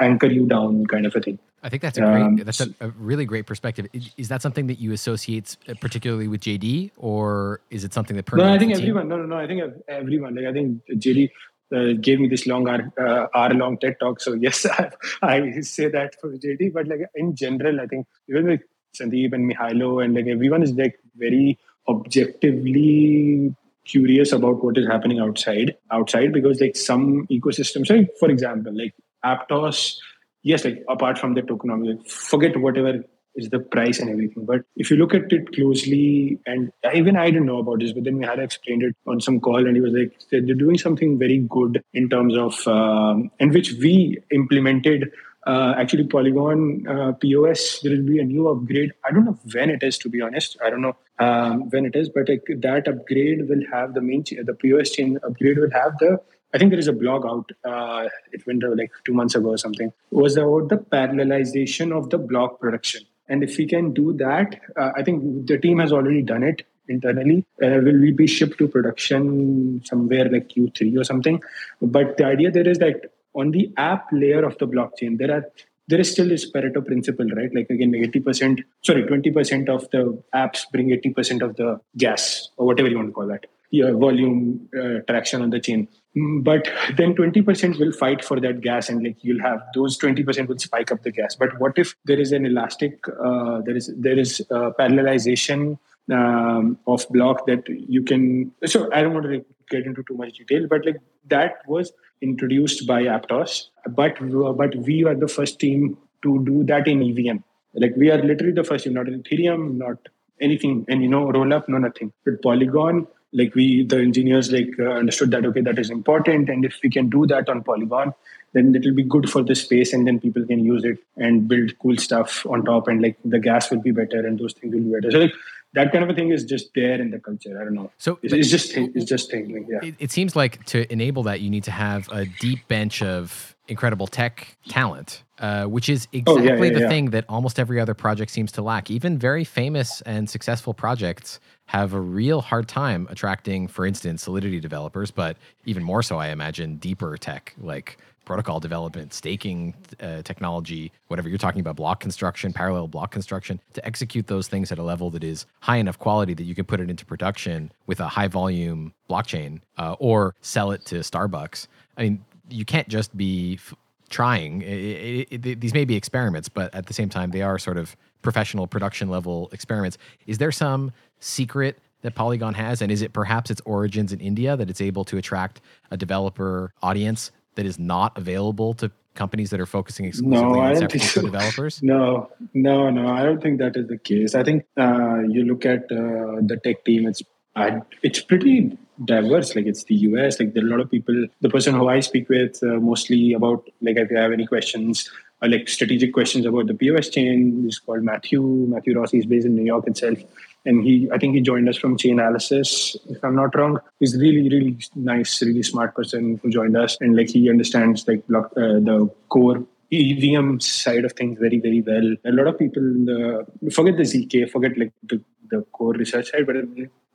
anchor you down kind of a thing I think that's a great, um, that's a, a, really great perspective. Is that something that you associate uh, particularly with JD, or is it something that? No, I think everyone. No, no, no. I think everyone. Like I think JD uh, gave me this long hour, uh, hour long TED talk. So yes, I, I, say that for JD. But like in general, I think even with Sandeep and Mihailo and like everyone is like very objectively curious about what is happening outside outside because like some ecosystems so for example like aptos yes like apart from the tokenomics like, forget whatever is the price and everything. But if you look at it closely, and even I didn't know about this, but then had explained it on some call, and he was like, they're doing something very good in terms of, um, and which we implemented uh, actually Polygon uh, POS, there will be a new upgrade. I don't know when it is, to be honest. I don't know um, when it is, but like, that upgrade will have the main, the POS chain upgrade will have the I think there is a blog out. Uh, it went out like two months ago or something. Was about the parallelization of the block production. And if we can do that, uh, I think the team has already done it internally. Uh, will we be shipped to production somewhere like Q3 or something? But the idea there is that on the app layer of the blockchain, there are there is still this Pareto principle, right? Like again, 80%, sorry, 20% of the apps bring 80% of the gas or whatever you want to call that, yeah, volume uh, traction on the chain. Mm, but then 20% will fight for that gas and like you'll have those 20% will spike up the gas. But what if there is an elastic, uh, there is there is uh, parallelization um, of block that you can. So I don't want to get into too much detail, but like that was introduced by Aptos, but but we are the first team to do that in EVM. Like we are literally the first team, not in Ethereum, not anything, and you know, roll up, no nothing. But Polygon, like we, the engineers, like uh, understood that okay, that is important, and if we can do that on Polygon, then it will be good for the space, and then people can use it and build cool stuff on top, and like the gas will be better, and those things will be better. So like that kind of a thing is just there in the culture. I don't know. So it's, it's just it's just thinking. Yeah. It, it, seems like to enable that, you need to have a deep bench of incredible tech talent, uh, which is exactly oh, yeah, yeah, the thing that almost every other project seems to lack. Even very famous and successful projects have a real hard time attracting, for instance, Solidity developers, but even more so, I imagine, deeper tech like protocol development, staking uh, technology, whatever you're talking about, block construction, parallel block construction, to execute those things at a level that is high enough quality that you can put it into production with a high volume blockchain uh, or sell it to Starbucks. I mean, you can't just be f- trying. It, it, it, these may be experiments, but at the same time, they are sort of professional production level experiments. Is there some secret that Polygon has? And is it perhaps its origins in India that it's able to attract a developer audience that is not available to companies that are focusing exclusively no, on San Francisco so. developers? No, no, no. I don't think that is the case. I think uh, you look at uh, the tech team. It's uh, it's pretty diverse. Like it's the US. Like there are a lot of people. The person who I speak with uh, mostly about like if you have any questions. Uh, like strategic questions about the POS chain. is called Matthew. Matthew Rossi is based in New York itself and he I think he joined us from Chainalysis, if I'm not wrong. He's really really nice, really smart person who joined us, and like he understands like block, uh, the core EVM side of things very very well. A lot of people the forget the zk, forget like the, the core research side, but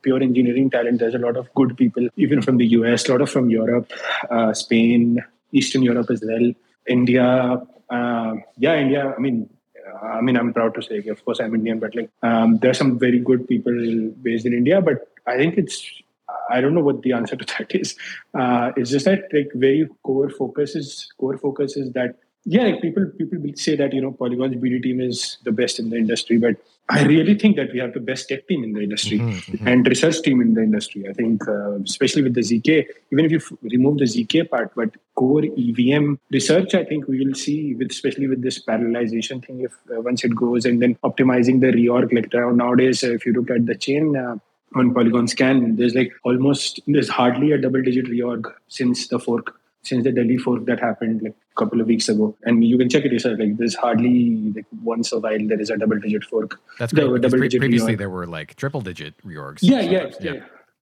pure engineering talent. There's a lot of good people, even from the US, a lot of from Europe, uh, Spain, Eastern Europe as well, India. Uh, yeah, India. I mean, I mean, I'm proud to say, of course, I'm Indian, but like, um, there are some very good people based in India. But I think it's, I don't know what the answer to that is. Uh, it's just that like very core focus is core focus is that yeah, like people people will say that you know Polygon's BD team is the best in the industry, but I really think that we have the best tech team in the industry mm-hmm, mm-hmm. and research team in the industry. I think, uh, especially with the ZK, even if you f- remove the ZK part, but core EVM research, I think we will see, with especially with this parallelization thing, if uh, once it goes and then optimizing the reorg. Like nowadays, uh, if you look at the chain uh, on Polygon Scan, there's like almost there's hardly a double digit reorg since the fork since the Delhi fork that happened like a couple of weeks ago. And you can check it yourself. Like there's hardly like once a while there is a double digit fork. That's great. Double pre- digit previously reorg. there were like triple digit reorgs. Yeah, yeah, yeah, yeah.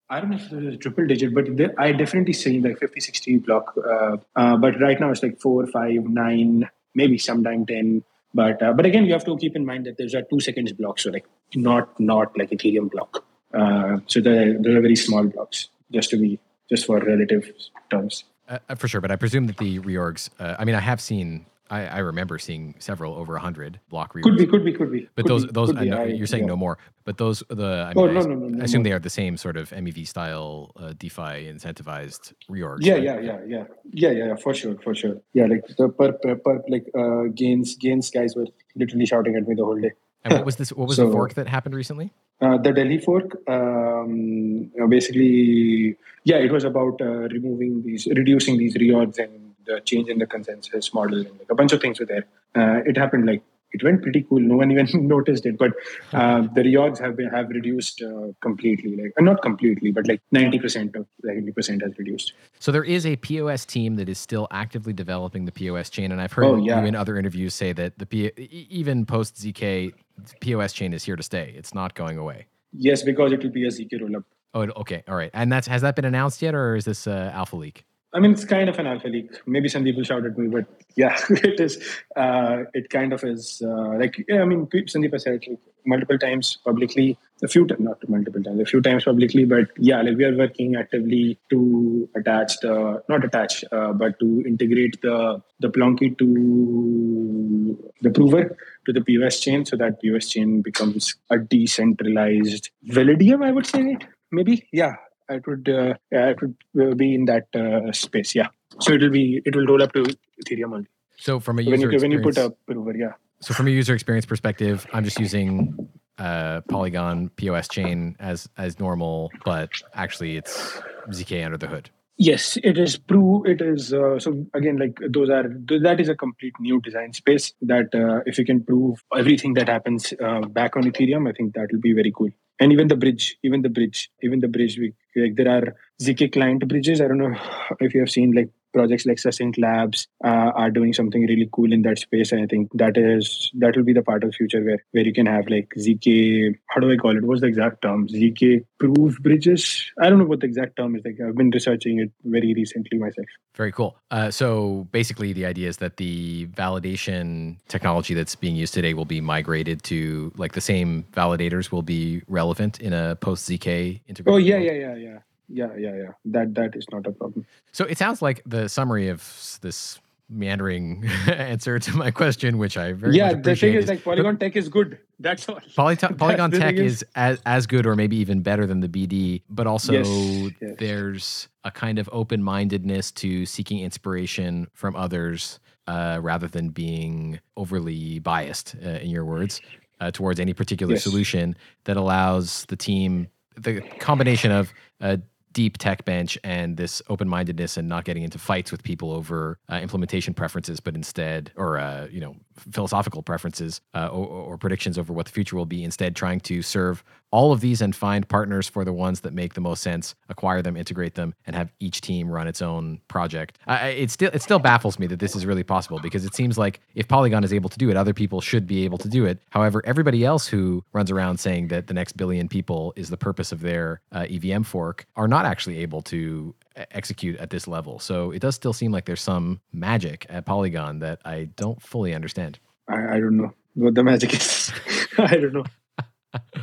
I don't know if there's a triple digit, but there, I definitely see like 50, 60 block. Uh, uh, but right now it's like four, five, nine, maybe sometime 10. But uh, but again, you have to keep in mind that there's a two seconds block. So like not not like Ethereum block. Uh, so they're, they're very small blocks just to be just for relative terms. Uh, uh, for sure, but I presume that the reorgs. Uh, I mean, I have seen. I, I remember seeing several over hundred block reorgs. Could be, could be, could be. But could those, be, those. I know, you're saying yeah. no more. But those, the. I mean, oh, no, no, no, I assume they are the same sort of MEV style uh, DeFi incentivized reorgs. Yeah, right? yeah, yeah, yeah, yeah, yeah, yeah, for sure, for sure. Yeah, like the per, per, per like uh, gains gains guys were literally shouting at me the whole day. And what was this? What was so, the fork that happened recently? Uh, the Delhi fork, um, basically, yeah, it was about uh, removing these, reducing these reorgs and the change in the consensus model, and like a bunch of things were there. Uh, it happened like it went pretty cool. No one even noticed it, but uh, the reorgs have been have reduced uh, completely, like uh, not completely, but like ninety percent of ninety percent has reduced. So there is a POS team that is still actively developing the POS chain, and I've heard Oh, yeah. you in other interviews say that the P- even post ZK POS chain is here to stay. It's not going away. Yes, because it will be a ZK rollup. Oh, okay, all right. And that's has that been announced yet, or is this uh, alpha leak? I mean, it's kind of an alpha leak. Maybe some people shout at me, but yeah, it is. Uh, it kind of is. Uh, like, yeah, I mean, Sandeep has said like, multiple times publicly, a few times, not multiple times, a few times publicly, but yeah, like we are working actively to attach the, not attach, uh, but to integrate the the Plonky2 the prover to the POS chain, so that POS chain becomes a decentralized Validium. I would say, maybe, yeah it would uh, yeah, it would uh, be in that uh, space. Yeah. So it will be it will roll up to Ethereum only. So from a when user you when you put experience- a prover, yeah. so from a user experience perspective, I'm just using uh, Polygon POS chain as as normal, but actually it's ZK under the hood. Yes, it is prove it is uh, so again like those are th- that is a complete new design space that uh, if you can prove everything that happens uh, back on Ethereum, I think that will be very cool. And even the bridge, even the bridge, even the bridge, we, like there are ZK client bridges. I don't know if you have seen like projects like Succinct Labs uh, are doing something really cool in that space. And I think that is that will be the part of the future where where you can have like ZK. How do I call it? What's the exact term? ZK proof bridges. I don't know what the exact term is. Like I've been researching it very recently myself. Very cool. Uh, so basically, the idea is that the validation technology that's being used today will be migrated to like the same validators will be relevant in a post ZK integration. Oh yeah, world. yeah, yeah, yeah, yeah, yeah, yeah. That that is not a problem. So it sounds like the summary of this meandering answer to my question, which I very yeah, the thing is like Polygon Tech is good. That's all. Polyto- Polygon Tech is, is- as, as good or maybe even better than the BD, but also Yes, yes. there's a kind of open mindedness to seeking inspiration from others uh, rather than being overly biased, uh, in your words, uh, towards any particular Yes. solution that allows the team, the combination of a deep tech bench and this open mindedness and not getting into fights with people over uh, implementation preferences, but instead, or, uh, you know, philosophical preferences uh, or, or predictions over what the future will be, instead trying to serve all of these and find partners for the ones that make the most sense, acquire them, integrate them, and have each team run its own project. I, it still it still baffles me that this is really possible because it seems like if Polygon is able to do it, other people should be able to do it. However, everybody else who runs around saying that the next billion people is the purpose of their uh, EVM fork are not actually able to execute at this level. So it does still seem like there's some magic at Polygon that I don't fully understand. I, I don't know what the magic is. I don't know.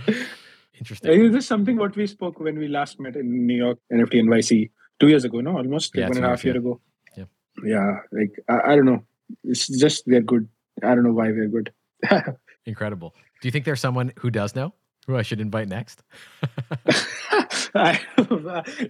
Interesting. Is this something what we spoke when we last met in New York NFT NYC two years ago? No, almost Yeah, like one and a half year ago. Yeah. Yeah, like I, I don't know. It's just we're good. I don't know why we're good. Incredible. Do you think there's someone who does know who I should invite next? I,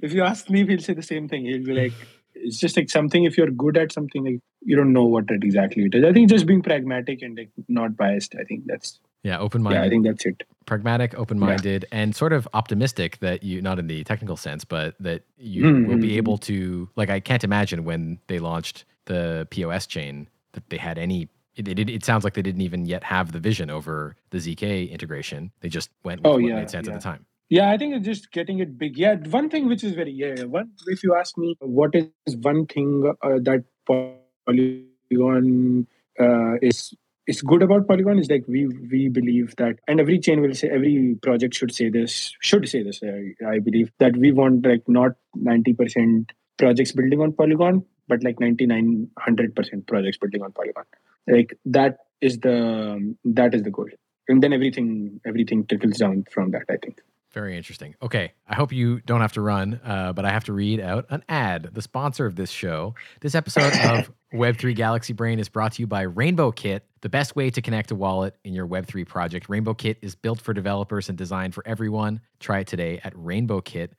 if you ask me, we'll say the same thing. He'll be like, it's just like something. If you're good at something, like you don't know what it exactly it is. I think just being pragmatic and like not biased. I think that's yeah, open minded. yeah. I think that's it. pragmatic, open minded, and sort of optimistic that you, not in the technical sense, but that you Mm, will mm, be mm. able to, like, I can't imagine when they launched the POS chain that they had any. It, it, it sounds like they didn't even yet have the vision over the ZK integration. They just went with Oh, what yeah, made sense at the time. Yeah, I think it's just getting it big. Yeah, one thing which is very yeah. yeah, One, if you ask me, what is one thing uh, that Polygon uh, is is good about Polygon is like we we believe that, and every chain will say, every project should say this, should say this. I, I believe that we want like not ninety percent projects building on Polygon, but like 99 100 percent projects building on Polygon. Like that is the that is the goal, and then everything everything trickles down from that. I think. Very interesting. Okay, I hope you don't have to run, uh, but I have to read out an ad. The sponsor of this show, this episode of Web3 Galaxy Brain is brought to you by Rainbow Kit, the best way to connect a wallet in your Web3 project. Rainbow Kit is built for developers and designed for everyone. Try it today at rainbowkit.com.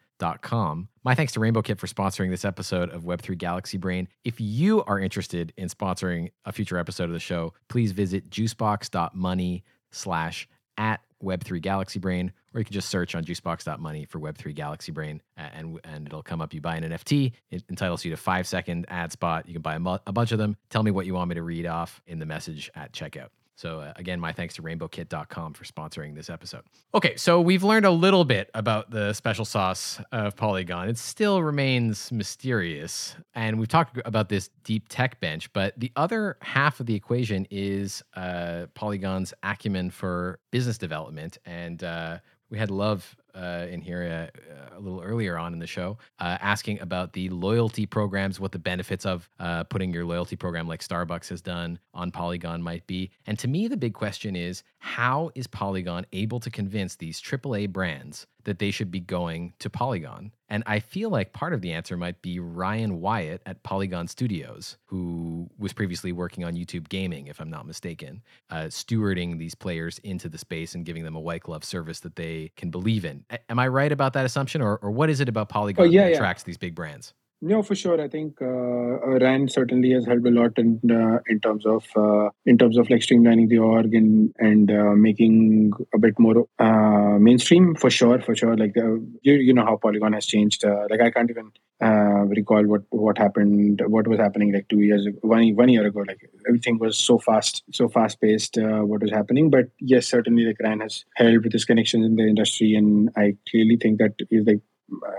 My thanks to Rainbow Kit for sponsoring this episode of Web3 Galaxy Brain. If you are interested in sponsoring a future episode of the show, please visit juicebox.money slash at Web3 Galaxy Brain, or you can just search on juicebox.money for Web3 Galaxy Brain, and and it'll come up. You buy an NFT, it entitles you to five second ad spot. You can buy a, mu- a bunch of them. Tell me what you want me to read off in the message at checkout. So, uh, again, my thanks to rainbowkit.com for sponsoring this episode. Okay, so we've learned a little bit about the special sauce of Polygon. It still remains mysterious. And we've talked about this deep tech bench, but the other half of the equation is uh, Polygon's acumen for business development. And uh, we had Love uh, in here uh, a little earlier on in the show, uh, asking about the loyalty programs, what the benefits of uh, putting your loyalty program like Starbucks has done on Polygon might be. And to me, the big question is how is Polygon able to convince these AAA brands that they should be going to Polygon? And I feel like part of the answer might be Ryan Wyatt at Polygon Studios, who was previously working on YouTube Gaming, if I'm not mistaken, uh, stewarding these players into the space and giving them a white glove service that they can believe in. A- am I right about that assumption, or, or what is it about Polygon oh, yeah, that yeah. attracts these big brands? No, for sure. I think uh, uh, Ryan certainly has helped a lot in uh, in terms of uh, in terms of like streamlining the org and and uh, making a bit more uh, mainstream. For sure, for sure. Like you you know how Polygon has changed. like I can't even recall what what happened, what was happening like two years ago, one one year ago. Like everything was so fast, so fast paced. what was happening? But yes, certainly like Ryan has helped with his connections in the industry, and I clearly think that is like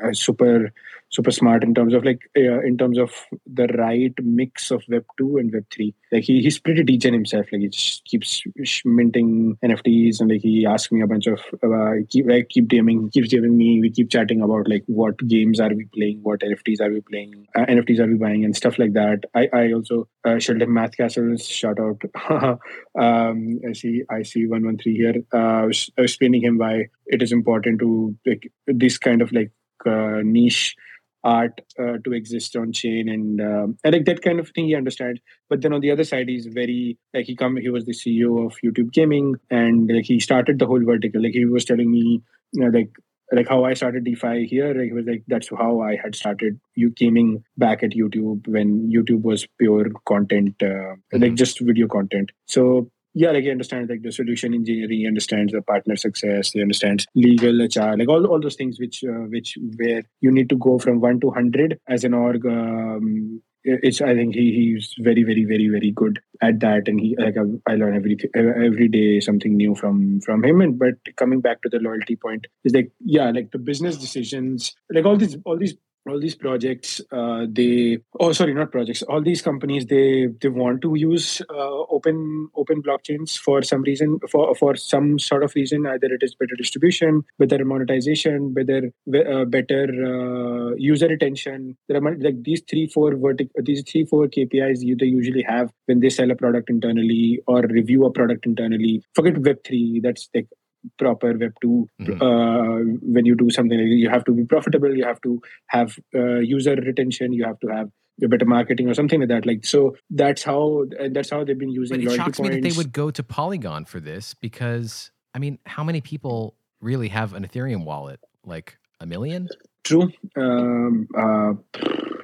a super super smart in terms of like uh, in terms of the right mix of web 2 and web 3 like he, he's pretty degen himself. Like he just keeps minting nfts and like he asks me a bunch of uh, keep like keep DMing keeps giving me. We keep chatting about like what games are we playing what nfts are we playing uh, nfts are we buying and stuff like that. I i also uh, math castles shout out um i see i see 113 here. Uh, I I explaining him why it is important to like this kind of like uh, niche art uh, to exist on chain and um, and like that kind of thing he understands but then on the other side he's very like he come he was the ceo of youtube gaming and like he started the whole vertical like he was telling me you know like like how I started DeFi here, like, it was like that's how I had started you gaming back at YouTube when YouTube was pure content, uh, mm-hmm. like just video content. So yeah, like he understands like the solution engineering, he understands the partner success, he understands legal HR, like all, all those things which uh, which where you need to go from one to hundred as an org. Um, it's I think he he's very very very very good at that, and he like I, I learn every every day something new from from him. And but coming back to the loyalty point is like yeah, like the business decisions, like all these all these all these projects uh, they oh sorry not projects. All these companies they they want to use uh, open open blockchains for some reason for for some sort of reason either it is better distribution better monetization better uh, better uh, user retention. There are like these three four vertic these three four kpis you they usually have when they sell a product internally or review a product internally. Forget web3 that's like proper web 2 mm-hmm. uh, when you do something you have to be profitable you have to have uh, user retention you have to have a better marketing or something like that like so that's how that's how they've been using but it shocks points. me that they would go to polygon for this because i mean how many people really have an ethereum wallet like a million true um, uh,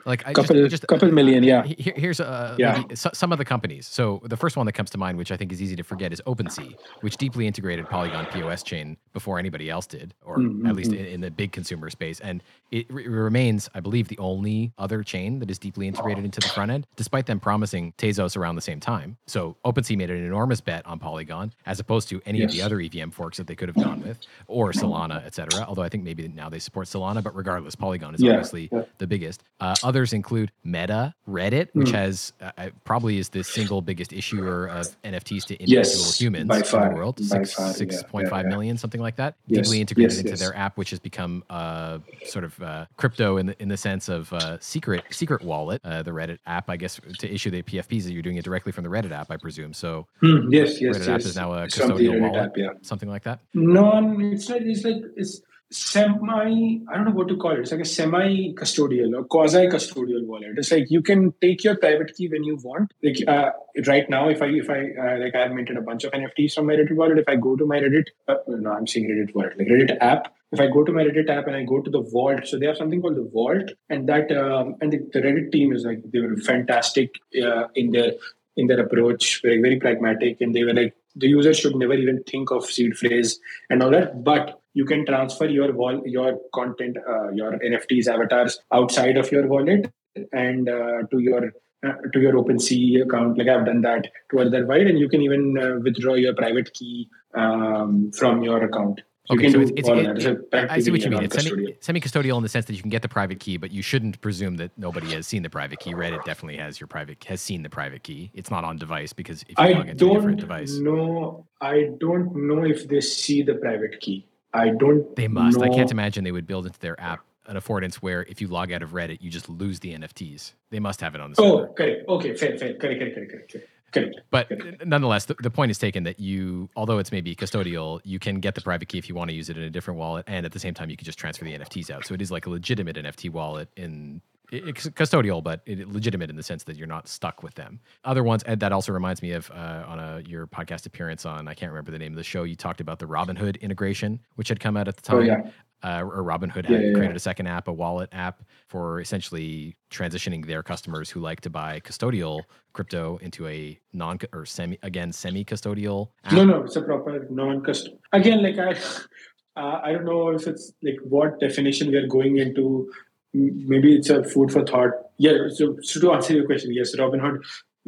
like I couple, just, just couple million, yeah. Here, here's uh, yeah. some of the companies. So the first one that comes to mind, which I think is easy to forget, is OpenSea, which deeply integrated Polygon POS chain before anybody else did, or mm-hmm. at least in, in, the big consumer space. And it, it, remains, I believe, the only other chain that is deeply integrated into the front end, despite them promising Tezos around the same time. So OpenSea made an enormous bet on Polygon, as opposed to any yes. of the other EVM forks that they could have gone with, or Solana, etc. Although I think maybe now they support Solana, but regardless, Polygon is yeah. obviously yeah. the biggest. Uh, others include Meta, Reddit, which mm. has uh, probably is the single biggest issuer of NFTs to individual yes, humans in the world. Six six six point five million, something like that. Yes, Deeply integrated yes, into their app, which has become uh, sort of uh, crypto in the in the sense of uh, secret secret wallet. Uh, the Reddit app, I guess, to issue the PFPs, you're doing it directly from the Reddit app, I presume. So mm, yes, yes, Reddit app is now a custodial wallet, app, yeah. something like that. No, it's not. It's like it's semi i don't know what to call it. It's like a semi custodial or quasi custodial wallet. It's like you can take your private key when you want. Like uh, right now if i if i uh, like i've minted a bunch of nfts from my reddit wallet if i go to my reddit uh, no i'm saying reddit wallet like reddit app. If i go to my reddit app and i go to the vault so they have something called the vault and that um, and the, the, reddit team is like they were fantastic uh, in their in their approach very very pragmatic and they were like the user should never even think of seed phrase and all that. But you can transfer your wall your content uh, your nfts avatars outside of your wallet and uh, to your uh, to your OpenSea account. Like I've done that to other wallet, and you can even uh, withdraw your private key um, from your account. You Okay, can so do it's, it's, all it- it- a I see what you mean. It's semi, semi-custodial in the sense that you can get the private key, but you shouldn't presume that nobody has seen the private key. Reddit definitely has your private has seen the private key. It's not on device because if you log into a different don't device, know. I don't know if they see the private key. I don't. they must. I can't imagine they would build into their app an affordance where if you log out of Reddit, you just lose the NFTs. They must have it on the oh, server. Oh, correct. Okay, fair, fair, correct, correct, correct, correct. But Correct. nonetheless, the, the point is taken that you, although it's maybe custodial, you can get the private key if you want to use it in a different wallet, and at the same time, you can just transfer the NFTs out. So it is like a legitimate NFT wallet in it's custodial, but it, legitimate in the sense that you're not stuck with them. Other ones, and that also reminds me of uh, on a your podcast appearance on I can't remember the name of the show. You talked about the Robinhood integration, which had come out at the time. Oh, yeah. Uh, or Robinhood Yeah, had yeah, created yeah. a second app, a wallet app for essentially transitioning their customers who like to buy custodial crypto into a non or semi again semi custodial. No, no, it's a proper non-custom. Again, like I, uh, I don't know if it's like what definition we are going into. Maybe it's a food for thought. Yeah. So, so to answer your question, yes, Robinhood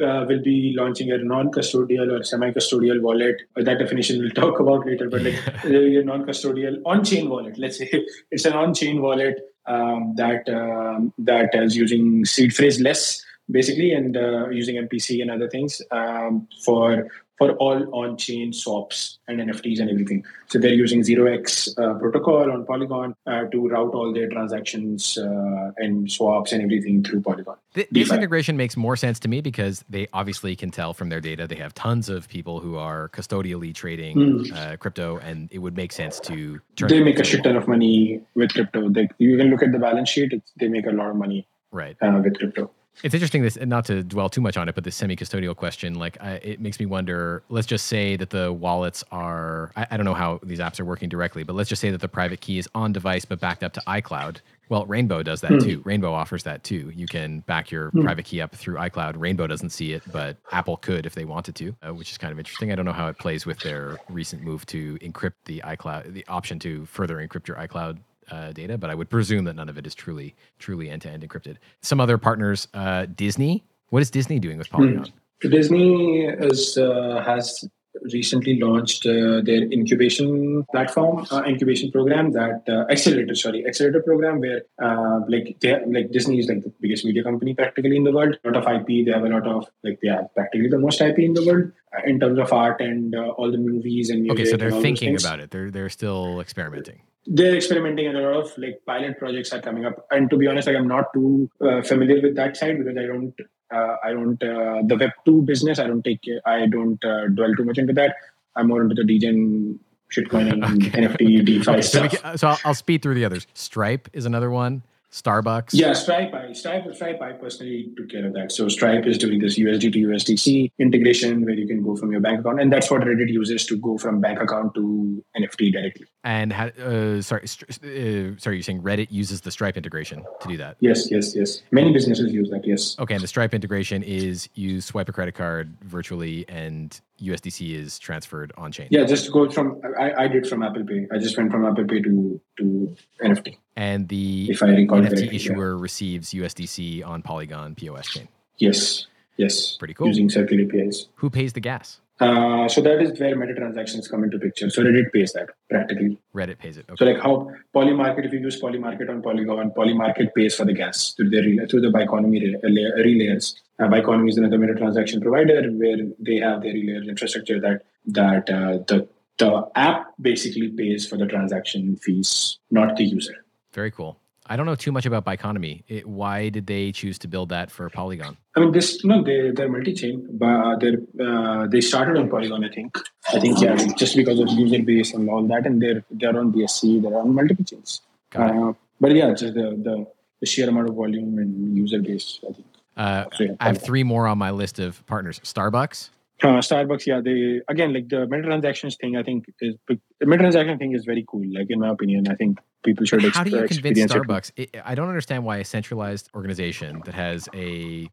uh, will be launching a non-custodial or semi-custodial wallet. Uh, that definition we'll talk about later. But like uh, your non-custodial on-chain wallet. Let's say it's an on-chain wallet um, that um, that is using seed phrase less basically and uh, using MPC and other things um, for for all on-chain swaps and NFTs and everything. So they're using 0x uh, protocol on Polygon uh, to route all their transactions uh, and swaps and everything through Polygon. Th- this integration makes more sense to me because they obviously can tell from their data they have tons of people who are custodially trading Mm. uh, crypto, and it would make sense to turn. They make a shit ton of money with crypto. They, you can look at the balance sheet; it's, they make a lot of money right. uh, with crypto. It's interesting this, not to dwell too much on it, but the semi-custodial question, like, I, it makes me wonder. Let's just say that the wallets are. I, I don't know how these apps are working directly, but let's just say that the private key is on device but backed up to iCloud. Well, Rainbow does that Hmm. too. Rainbow offers that too. You can back your Hmm. private key up through iCloud. Rainbow doesn't see it, but Apple could if they wanted to, uh, which is kind of interesting. I don't know how it plays with their recent move to encrypt the iCloud, the option to further encrypt your iCloud uh, data, but I would presume that none of it is truly, truly end-to-end encrypted. Some other partners, uh, Disney. What is Disney doing with Polygon? Disney is uh, has recently launched uh, their incubation platform, uh, incubation program that uh, accelerator, sorry, accelerator program where uh, like they like Disney is like the biggest media company practically in the world. A lot of IP, they have a lot of like they have practically the most IP in the world in terms of art and uh, all the movies and music. Okay, so they're thinking about it. They're they're still experimenting. They're experimenting and a lot of like pilot projects are coming up and to be honest like i'm not too uh, familiar with that side because i don't uh, i don't uh, the web 2 business i don't take i don't uh, dwell too much into that i'm more into the degen shitcoin and Okay. nft defi Okay, so, stuff can, so I'll, I'll speed through the others. Stripe is another one. Starbucks. yeah, Stripe. I Stripe, Stripe. I personally took care of that. So Stripe is doing this USD to USDC integration where you can go from your bank account, and that's what Reddit uses to go from bank account to NFT directly. And ha- uh, sorry, str- uh, sorry, you're saying Reddit uses the Stripe integration to do that. Yes, yes, yes. Many businesses use that. Yes. Okay, and the Stripe integration is you swipe a credit card virtually, and USDC is transferred on chain. Yeah, just go from I, I did from Apple Pay. I just went from Apple Pay to to NFT. And the If I recall NFT correctly, yeah. issuer receives USDC on Polygon POS chain. Yes, yes. Pretty cool. Using Circle APIs. Who pays the gas? Uh, so that is where meta transactions come into picture. So Reddit pays that practically. Reddit pays it. Okay. So like how Polymarket, if you use Polymarket on Polygon, Polymarket pays for the gas through the relay, through the Biconomy relay- relayers. Uh, Biconomy is another meta transaction provider where they have their relayer infrastructure that that uh, the the app basically pays for the transaction fees, not the user. Very cool. I don't know too much about Biconomy. It, why did they choose to build that for Polygon? I mean, this no, they they're multi-chain, but they're uh, they started on Polygon. I think. I think yeah, just because of user base and all that, and they're they're on BSC, they're on multiple chains. Uh, but yeah, just the, the the sheer amount of volume and user base. I think. Uh, So, yeah, I have three more on my list of partners. Starbucks. Uh, Starbucks, yeah, they again like the meta transactions thing. I think is the meta transaction thing is very cool. Like in my opinion, I think people should How do you convince. Starbucks? It, I don't understand why a centralized organization that has a,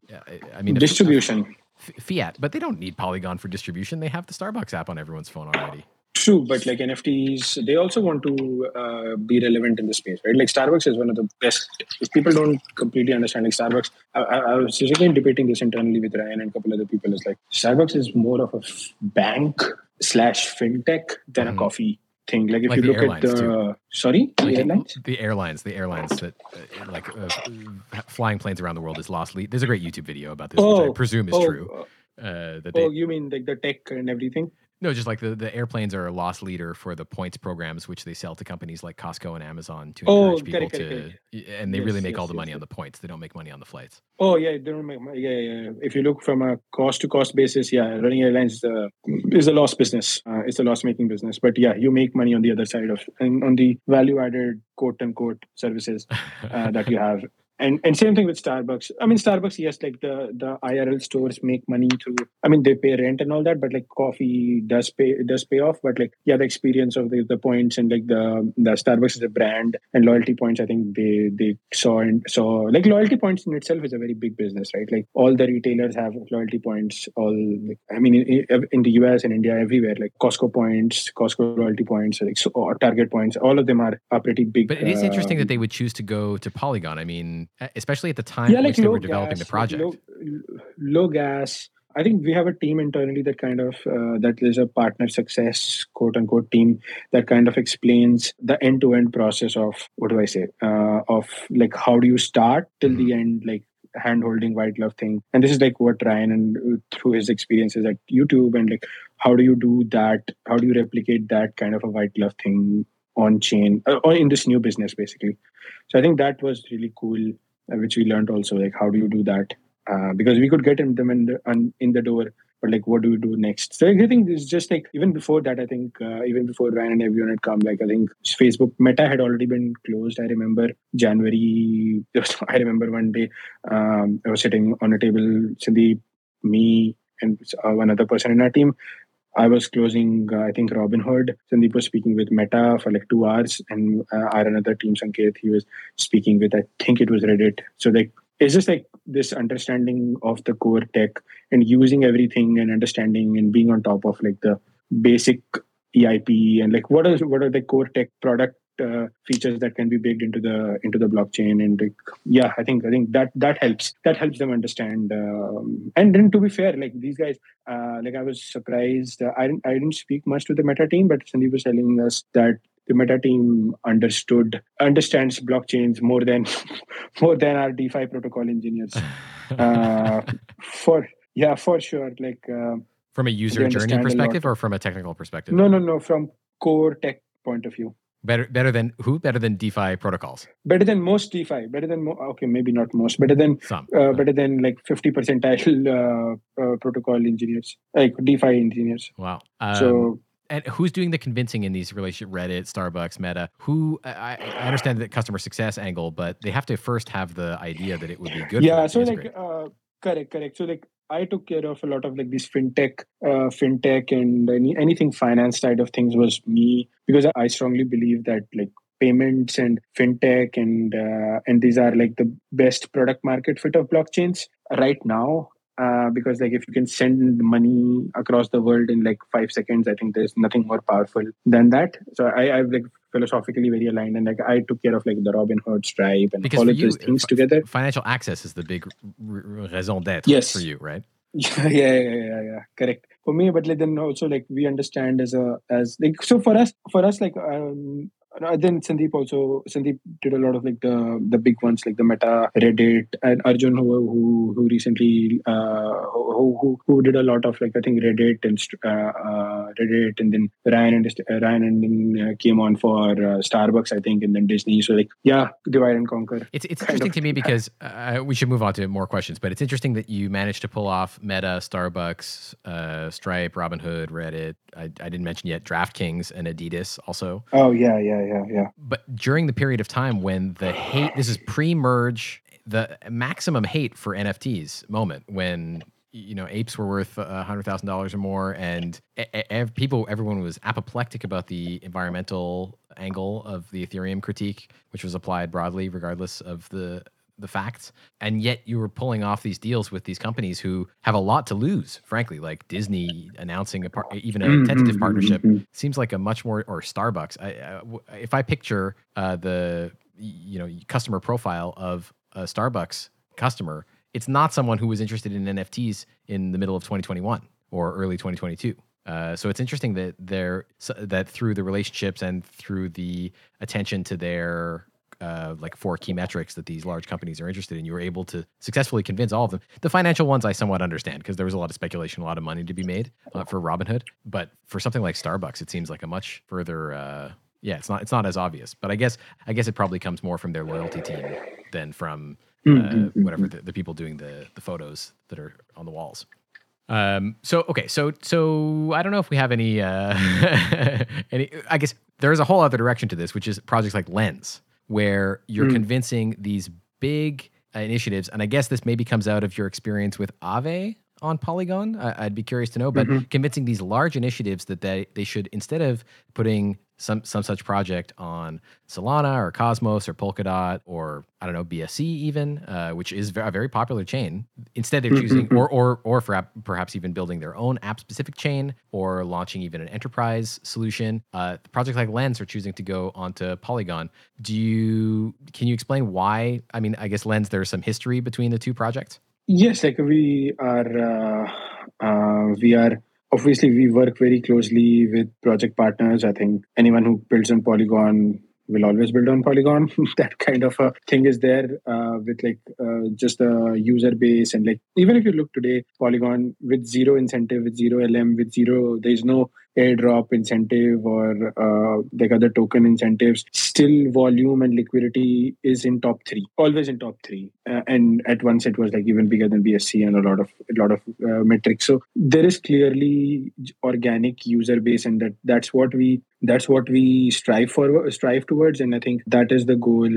I mean, Distribution. F- fiat, but they don't need Polygon for distribution. They have the Starbucks app on everyone's phone already. True, but like NFTs, they also want to uh, be relevant in the space, right? Like Starbucks is one of the best. If people don't completely understand, like Starbucks, I, I, I was again debating this internally with Ryan and a couple other people. Is like Starbucks is more of a bank slash fintech than Mhm. a coffee thing. Like if Like you look at the too. sorry, the airlines. The airlines, the airlines that uh, like uh, flying planes around the world is lost lead. There's a great YouTube video about this, which I Oh, presume is oh, true. uh, Uh, that they, Oh, you mean like the tech and everything? No, just like the, the airplanes are a loss leader for the points programs, which they sell to companies like Costco and Amazon to Oh, encourage people correct, to, correct, and they Yes, really make yes, all the yes, money on the points. They don't make money on the flights. Oh yeah, they don't make money. Yeah, yeah, yeah. If you look from a cost to cost basis, yeah, running airlines uh, is a loss business. Uh, it's a loss making business. But yeah, you make money on the other side of and on the value added quote unquote services uh, that you have. And and same thing with Starbucks. I mean, Starbucks, yes, like the the IRL stores make money through. I mean, they pay rent and all that, but like coffee does pay does pay off. But like yeah, the experience of the, the points and like the the Starbucks is a brand and loyalty points. I think they they saw and saw like loyalty points in itself is a very big business, right? Like all the retailers have loyalty points. All like, I mean, in, in the US and India, everywhere, like Costco points, Costco loyalty points, like so, or Target points, all of them are are pretty big. But it is interesting uh, that they would choose to go to Polygon. I mean, e- especially at the time yeah, like they were developing gas, the project. Low, low gas. I think we have a team internally that kind of uh, that is a partner success quote unquote team that kind of explains the end to end process of what do I say uh, of like how do you start till the end like hand holding white glove thing and this is like what Ryan and uh, through his experiences at YouTube and like how do you do that how do you replicate that kind of a white glove thing on chain uh, or in this new business basically. So I think that was really cool uh, which we learned also like how do you do that? Uh, because we could get them in the, in the door but like what do we do next? So i think it's just like even before that i think uh, even before ryan and everyone had come like i think facebook meta had already been closed i remember january i remember one day um, i was sitting on a table sandeep me and one other person in our team I was closing, uh, I think, Robinhood. Sandeep was speaking with Meta for like two hours, and uh, our another team, Sanket, he was speaking with, I think it was Reddit. So, like, it's just like this understanding of the core tech and using everything and understanding and being on top of like the basic EIP and like what are what are the core tech product uh, features that can be baked into the into the blockchain and like, yeah i think i think that that helps that helps them understand um, and then to be fair like these guys uh, like i was surprised uh, i didn't i didn't speak much to the meta team but sandeep was telling us that the meta team understood understands blockchains more than more than our defi protocol engineers uh, for yeah for sure like uh, from a user journey understand a lot. perspective or from a technical perspective? no no no from core tech point of view Better, better than who? Better than DeFi protocols. better than most DeFi, better than mo- okay, maybe not most, better than Some. uh, better than like fifty percentile uh, uh, protocol engineers, like DeFi engineers. Wow. Um, so and who's doing the convincing in these relationship? Reddit, Starbucks, Meta. Who? I, I understand the customer success angle, but they have to first have the idea that it would be good. yeah, so like uh, correct, correct. So like I took care of a lot of like these fintech, uh, fintech and any, anything finance side of things was me because I strongly believe that like payments and fintech and uh, and these are like the best product market fit of blockchains. Right now uh, because like if you can send money across the world in like five seconds i think there's nothing more powerful than that so i i've like philosophically very aligned and like i took care of like the robin hood stripe and Because all of you, those things fi- together financial access is the big r- raison d'être Yes. for you, right? yeah, yeah, yeah, yeah, yeah. Correct. For me, but like then also like we understand as a as like so for us for us like um then Sandeep also Sandeep did a lot of like the the big ones like the Meta, Reddit, and Arjun who who who recently uh who who, who did a lot of like I think Reddit and uh, uh Reddit and then Ryan and uh, Ryan and then uh, came on for uh, Starbucks I think and then Disney. So like yeah, divide and conquer. It's it's interesting to me because uh, we should move on to more questions, but it's interesting that you managed to pull off Meta, Starbucks, uh, Stripe, Robinhood, Reddit. I, I didn't mention yet DraftKings and Adidas also. Oh yeah, yeah, yeah, yeah. But during the period of time when the hate, this is pre-merge, the maximum hate for NFTs moment when you know apes were worth hundred thousand dollars or more, and people, everyone was apoplectic about the environmental angle of the Ethereum critique, which was applied broadly, regardless of the the facts. And yet you were pulling off these deals with these companies who have a lot to lose, frankly, like Disney announcing a par- even a Mm, tentative partnership mm, mm. seems like a much more or Starbucks. I, I- if I picture uh, the you know customer profile of a Starbucks customer, it's not someone who was interested in NFTs in the middle of 2021 or early 2022. Uh, so it's interesting that they're that through the relationships and through the attention to their uh, like four key metrics that these large companies are interested in, you were able to successfully convince all of them. The financial ones I somewhat understand because there was a lot of speculation, a lot of money to be made uh, for Robinhood. But for something like Starbucks, it seems like a much further. Uh, yeah, it's not it's not as obvious. But I guess I guess it probably comes more from their loyalty team than from uh, Mhm, whatever the, the people doing the the photos that are on the walls. Um, so okay, so so I don't know if we have any uh any I guess there is a whole other direction to this, which is projects like Lens, where you're Mm. convincing these big uh, initiatives, and I guess this maybe comes out of your experience with Aave on Polygon. I, I'd be curious to know, but Mhm. convincing these large initiatives that they they should instead of putting some some such project on Solana or Cosmos or Polkadot or I don't know BSC even, uh, which is a very popular chain. Instead, they're choosing Mhm. or or or for, perhaps even building their own app specific chain or launching even an enterprise solution. Uh, projects like Lens are choosing to go onto Polygon. Do you can you explain why? I mean, I guess Lens there's some history between the two projects. Yes, like we are, uh, uh, we are obviously we work very closely with project partners. I think anyone who builds on Polygon will always build on Polygon. that kind of a thing is there uh, with like uh, just the user base and like even if you look today, Polygon with zero incentive, with zero LM, with zero, there is no airdrop incentive or uh, like other token incentives. Still, volume and liquidity is in top three, always in top three. Uh, and at once it was like even bigger than BSC and a lot of a lot of uh, metrics. So there is clearly organic user base, and that that's what we that's what we strive for strive towards. And i think that is the goal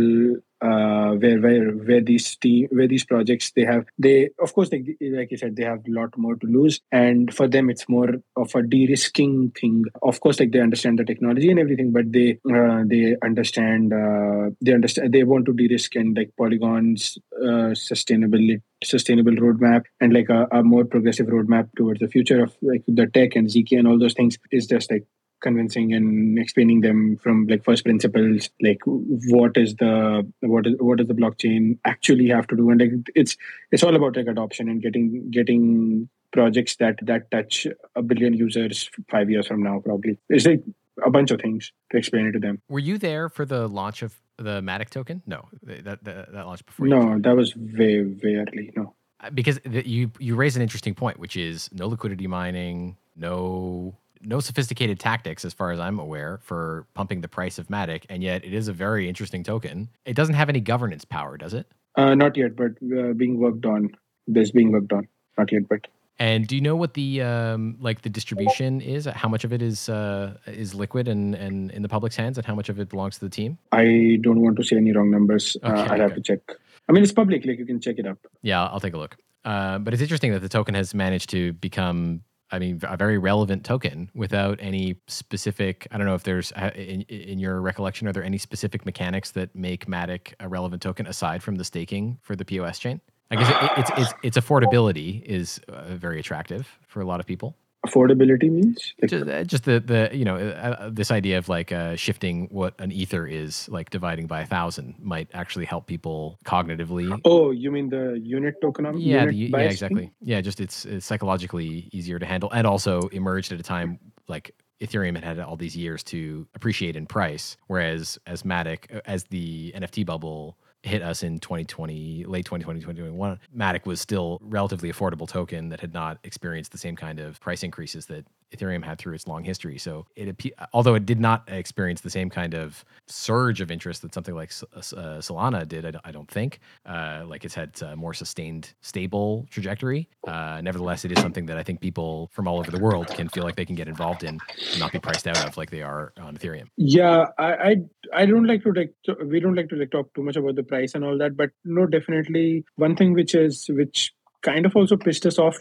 uh, where where where these team where these projects they have they of course like like you said they have a lot more to lose. And for them it's more of a de-risking thing. Of course like they understand the technology and everything but they uh, they understand uh, they understand they want to de-risk and like polygons uh, sustainability sustainable roadmap and like a, a more progressive roadmap towards the future of like the tech and zk and all those things is just like convincing and explaining them from like first principles like what is the what is what does the blockchain actually have to do and like it's it's all about like adoption and getting getting projects that that touch a billion users five years from now probably it's like a bunch of things to explain it to them Were you there for the launch of the Matic token? No, that that, that launched before. you no that was very way early no Uh, because the, you you raise an interesting point, which is no liquidity mining, no no sophisticated tactics, as far as I'm aware, for pumping the price of Matic, and yet it is a very interesting token. It doesn't have any governance power, does it? uh, not yet but uh, being worked on this being worked on not yet but And do you know what the um, like the distribution is? How much of it is uh, is liquid and, and in the public's hands, and how much of it belongs to the team? I don't want to say any wrong numbers. uh, Okay, I'll have to check. I mean, it's public; like you can check it up. Yeah, I'll take a look. Uh, but it's interesting that the token has managed to become, I mean, a very relevant token without any specific. I don't know if there's uh, in, in your recollection, are there any specific mechanics that make Matic a relevant token aside from the staking for the POS chain? I guess it, it's it's its affordability is uh, very attractive for a lot of people. Affordability means like, Just, uh, just the the you know uh, uh, this idea of like uh, shifting what an ether is like dividing by a thousand might actually help people cognitively oh, you mean the unit tokenomics? yeah, unit the, yeah, bias thing? exactly. Yeah, just it's, it's psychologically easier to handle, and also emerged at a time like Ethereum had had all these years to appreciate in price, whereas as Matic, uh, as the NFT bubble hit us in 2020, late 2020, 2021, Matic was still relatively affordable token that had not experienced the same kind of price increases that Ethereum had through its long history. So it, although it did not experience the same kind of surge of interest that something like uh, Solana did, I don't, think. Uh, like it's had a more sustained, stable trajectory. Uh, nevertheless, it is something that I think people from all over the world can feel like they can get involved in and not be priced out of like they are on Ethereum. Yeah, I, I I don't like to like we don't like to like talk too much about the price and all that, but no, definitely one thing which is which kind of also pissed us off,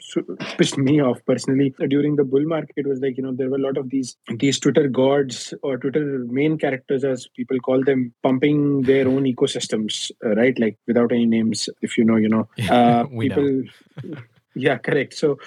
pissed me off personally during the bull market was like, you know, there were a lot of these these Twitter gods or Twitter main characters, as people call them, pumping their own ecosystems, uh, right? Like without any names, if you know, you know, uh, people. Know. yeah, correct. So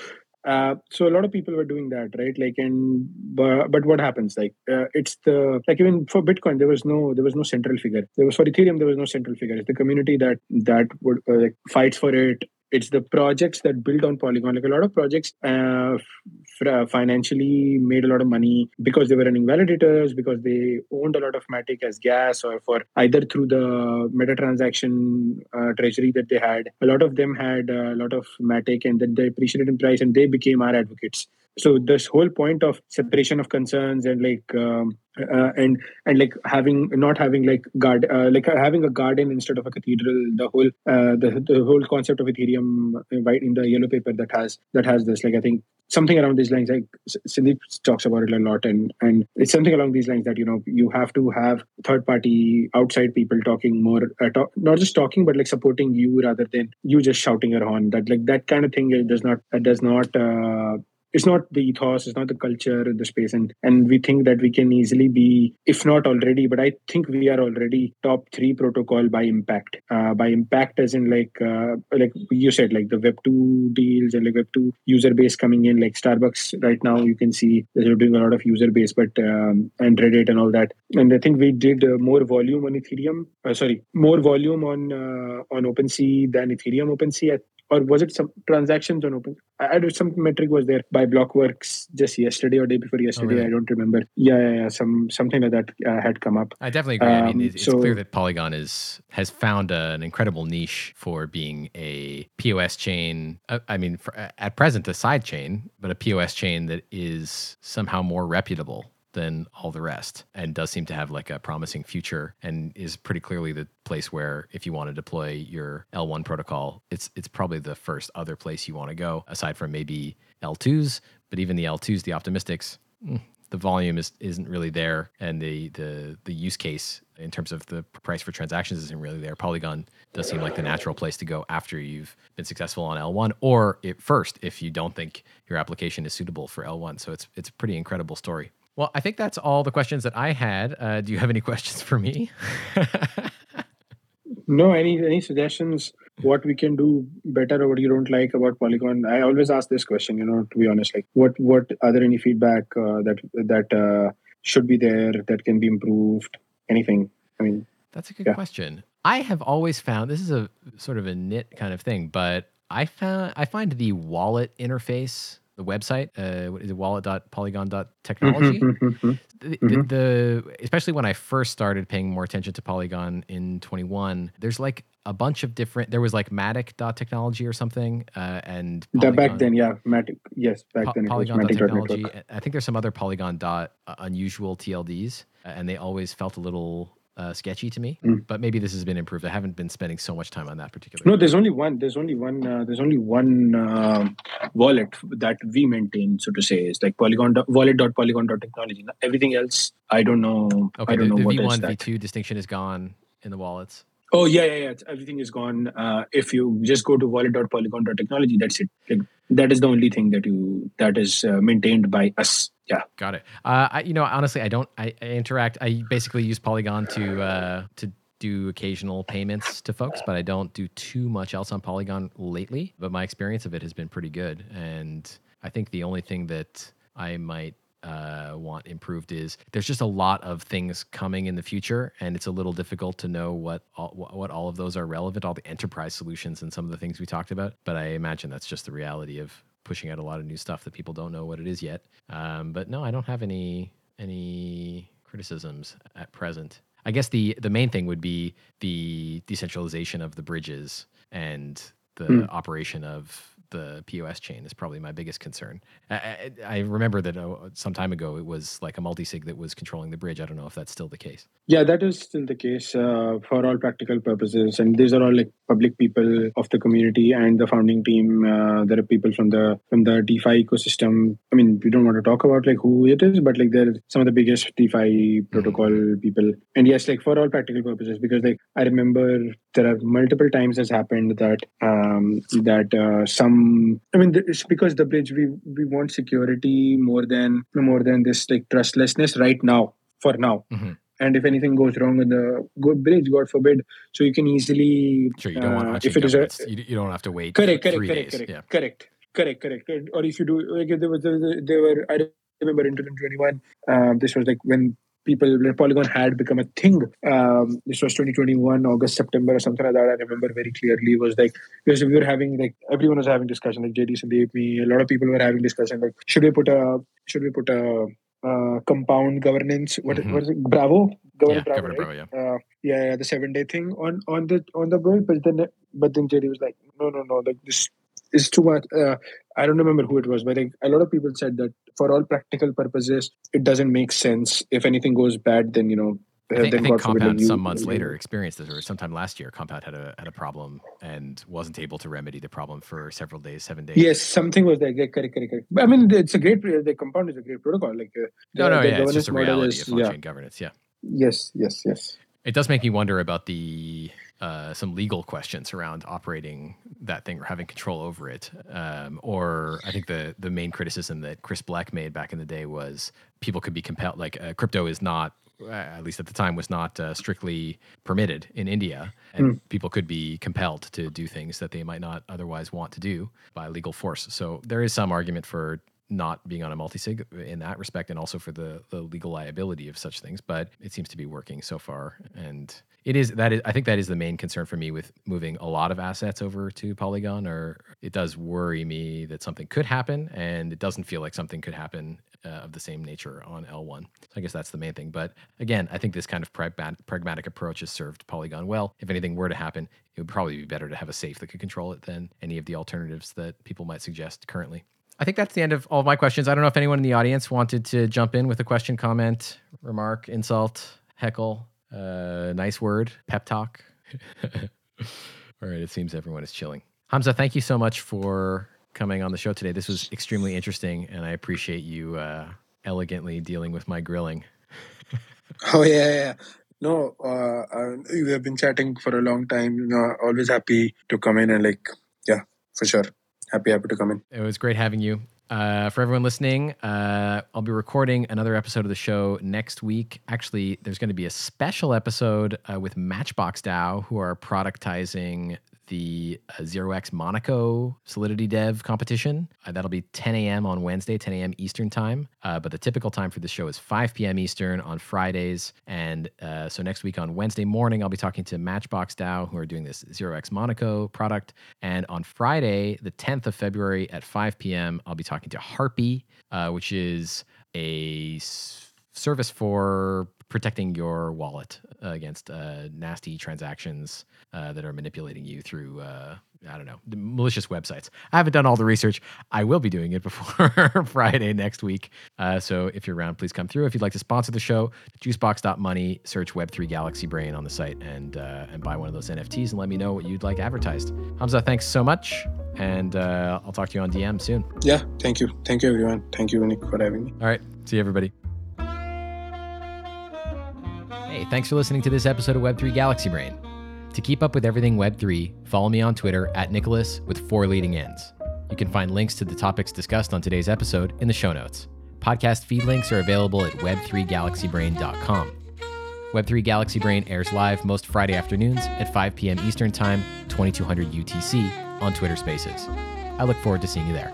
uh, so a lot of people were doing that right? Like and but, but what happens? Like uh, it's the like even for bitcoin there was no there was no central figure. There was for ethereum there was no central figure. It's the community that that would uh, like fights for it it's the projects that build on polygon. Like a lot of projects uh, f- uh, financially made a lot of money because they were running validators because they owned a lot of matic as gas or for either through the meta transaction uh, treasury that they had. A lot of them had a lot of matic and then they appreciated in price and they became our advocates so this whole point of separation of concerns and like um, uh, and and like having not having like guard uh, like having a garden instead of a cathedral the whole uh, the, the whole concept of ethereum right in the yellow paper that has that has this like i think something around these lines like Sandeep talks about it a lot and and it's something along these lines that you know you have to have third party outside people talking more uh, talk, not just talking but like supporting you rather than you just shouting your horn. That like that kind of thing does not does not uh, it's not the ethos it's not the culture the space and and we think that we can easily be if not already but i think we are already top three protocol by impact. Uh, by impact as in like uh, like you said like the web 2 deals and like web 2 user base coming in like starbucks right now you can see they're doing a lot of user base but um, and reddit and all that. And i think we did uh, more volume on ethereum uh, sorry more volume on uh, on opensea than ethereum opensea or was it some transactions on open? I did some metric was there by blockworks just yesterday or day before yesterday oh, really? i don't remember. Yeah, yeah, yeah some something like that uh, had come up. I definitely agree. Um, i mean um, it's, so, clear that polygon is has found a, an incredible niche for being a pos chain uh, i mean for, at present a side chain but a pos chain that is somehow more reputable than all the rest and does seem to have like a promising future and is pretty clearly the place where if you want to deploy your L1 protocol it's it's probably the first other place you want to go aside from maybe L2s but even the L2s the optimistics mm, the volume is isn't really there and the the the use case in terms of the price for transactions isn't really there. Polygon does seem like the natural place to go after you've been successful on l1 or it first if you don't think your application is suitable for l1 so it's it's a pretty incredible story well, I think that's all the questions that I had. Uh, do you have any questions for me? no, any any suggestions? What we can do better, or what you don't like about Polygon? I always ask this question. You know, to be honest, like what what are there any feedback uh, that that uh, should be there that can be improved? Anything? I mean, that's a good yeah. question. I have always found this is a sort of a nit kind of thing, but I found I find the wallet interface the website, uh, what is it, wallet.polygon.technology. Mm-hmm, mm-hmm, the, mm-hmm. the, especially when I first started paying more attention to Polygon in 21, there's like a bunch of different. There was like Matic.technology or something, uh, and Polygon, back then, yeah, Matic. Yes, back po- then it Polygon. was Matic.technology. I think there's some other Polygon dot uh, unusual TLDs, and they always felt a little uh, sketchy to me. Mm. But maybe this has been improved. I haven't been spending so much time on that particular. No, there's only one. There's only one. Uh, there's only one uh, wallet that we maintain, so to say, is like Polygon wallet.polygon.technology. Everything else, I don't know. Okay, I don't the, know the V1, V2 distinction is gone in the wallets. Oh yeah, yeah, yeah. Everything is gone. Uh, if you just go to wallet.polygon.technology, that's it. Like, that is the only thing that you that is uh, maintained by us yeah got it uh, I, you know honestly i don't I, I, interact i basically use polygon to uh, to do occasional payments to folks but i don't do too much else on polygon lately but my experience of it has been pretty good and i think the only thing that i might uh, want improved is there's just a lot of things coming in the future, and it's a little difficult to know what all, what all of those are relevant, all the enterprise solutions and some of the things we talked about. But I imagine that's just the reality of pushing out a lot of new stuff that people don't know what it is yet. Um, but no, I don't have any any criticisms at present. I guess the the main thing would be the decentralization of the bridges and the mm. operation of the POS chain is probably my biggest concern. I, I, I remember that uh, some time ago it was like a multi-sig that was controlling the bridge. I don't know if that's still the case. Yeah, that is still the case uh, for all practical purposes. And these are all like public people of the community and the founding team. Uh, there are people from the from the DeFi ecosystem. I mean, we don't want to talk about like who it is, but like they're some of the biggest DeFi protocol people. And yes, like for all practical purposes, because like I remember there are multiple times has happened that um, that uh, some. I mean, it's because the bridge we we want security more than more than this like trustlessness right now for now. Mhm. And if anything goes wrong in the good bridge, God forbid, so you can easily Sure, you don't want uh, to if it is a you, don't have to wait correct, correct, correct, correct, Yeah. correct, correct, correct. Or if you do, like there was, there were, I remember in 2021, um, this was like when people, Polygon had become a thing. Um, this was 2021, August, September, or something like that. I remember very clearly. It was like because we were having like everyone was having discussion, like JD Sandeep, me, a lot of people were having discussion, like should we put a, should we put a uh, compound governance? What, Mhm. what is it? Bravo, Governor Yeah, Bravo, right? Bravo, uh, yeah, yeah, the seven day thing on on the on the but then but then JD was like, no, no, no, like this is too much. Uh, I don't remember who it was, but like, a lot of people said that for all practical purposes, it doesn't make sense. If anything goes bad, then you know, I think, I think Compound some months later experienced this, or sometime last year, Compound had a had a problem and wasn't able to remedy the problem for several days, seven days. Yes, something was there. correct, correct, correct. But I mean, it's a great. The compound is a great protocol. Like uh, no, the- no, the yeah, it's just a reality is- of yeah. governance. Yeah, Yes, yes, yes. it does make me wonder about the uh, some legal questions around operating that thing or having control over it. Um, or I think the the main criticism that Chris Blec made back in the day was people could be compelled. Like uh, crypto is not, uh, at least at the time, was not uh, strictly permitted in India, and people could be compelled to do things that they might not otherwise want to do by legal force. So there is some argument for not being on a multi-sig in that respect and also for the the legal liability of such things but it seems to be working so far. And it is that is i think that is the main concern for me with moving a lot of assets over to polygon or it does worry me that something could happen and it doesn't feel like something could happen uh, of the same nature on l1 so i guess that's the main thing. But again i think this kind of pragmatic approach has served polygon well. If anything were to happen it would probably be better to have a safe that could control it than any of the alternatives that people might suggest currently I think that's the end of all of my questions. I don't know if anyone in the audience wanted to jump in with a question, comment, remark, insult, heckle, uh, nice word, pep talk. all right, it seems everyone is chilling. Hamzah, thank you so much for coming on the show today. This was extremely interesting, and I appreciate you uh, elegantly dealing with my grilling. Oh yeah, yeah. yeah. No, uh, uh, we have been chatting for a long time. You know, always happy to come in and like, yeah, for sure. Happy, happy to come in. It was great having you. Uh, for everyone listening, uh, I'll be recording another episode of the show next week. Actually, there's going to be a special episode uh, with Matchbox DAO, who are productizing the uh, 0x Monaco Solidity Dev competition. Uh, that'll be 10 a.m. on Wednesday, 10 a.m. Eastern time. Uh, but the typical time for the show is 5 p.m. Eastern on Fridays. And uh, so next week on Wednesday morning, I'll be talking to Matchbox DAO, who are doing this 0x Monaco product. And on Friday, the 10th of February at 5 p.m., I'll be talking to Harpie, uh, which is a service for protecting your wallet against uh, nasty transactions uh, that are manipulating you through, uh, I don't know, the malicious websites. I haven't done all the research. I will be doing it before Friday next week. Uh, so if you're around, please come through. If you'd like to sponsor the show, juicebox.money, search Web3 Galaxy Brain on the site and, uh, and buy one of those NFTs and let me know what you'd like advertised. Hamzah, thanks so much. And uh, I'll talk to you on DM soon. Yeah, thank you. Thank you, everyone. Thank you, Nick, for having me. All right. See you, everybody. Hey, thanks for listening to this episode of Web3 Galaxy Brain. To keep up with everything Web3, follow me on Twitter at Nicholas with four leading ends. You can find links to the topics discussed on today's episode in the show notes. Podcast feed links are available at web3galaxybrain.com. Web3 Galaxy Brain airs live most Friday afternoons at 5 p.m. Eastern Time, 2200 UTC on Twitter Spaces. I look forward to seeing you there.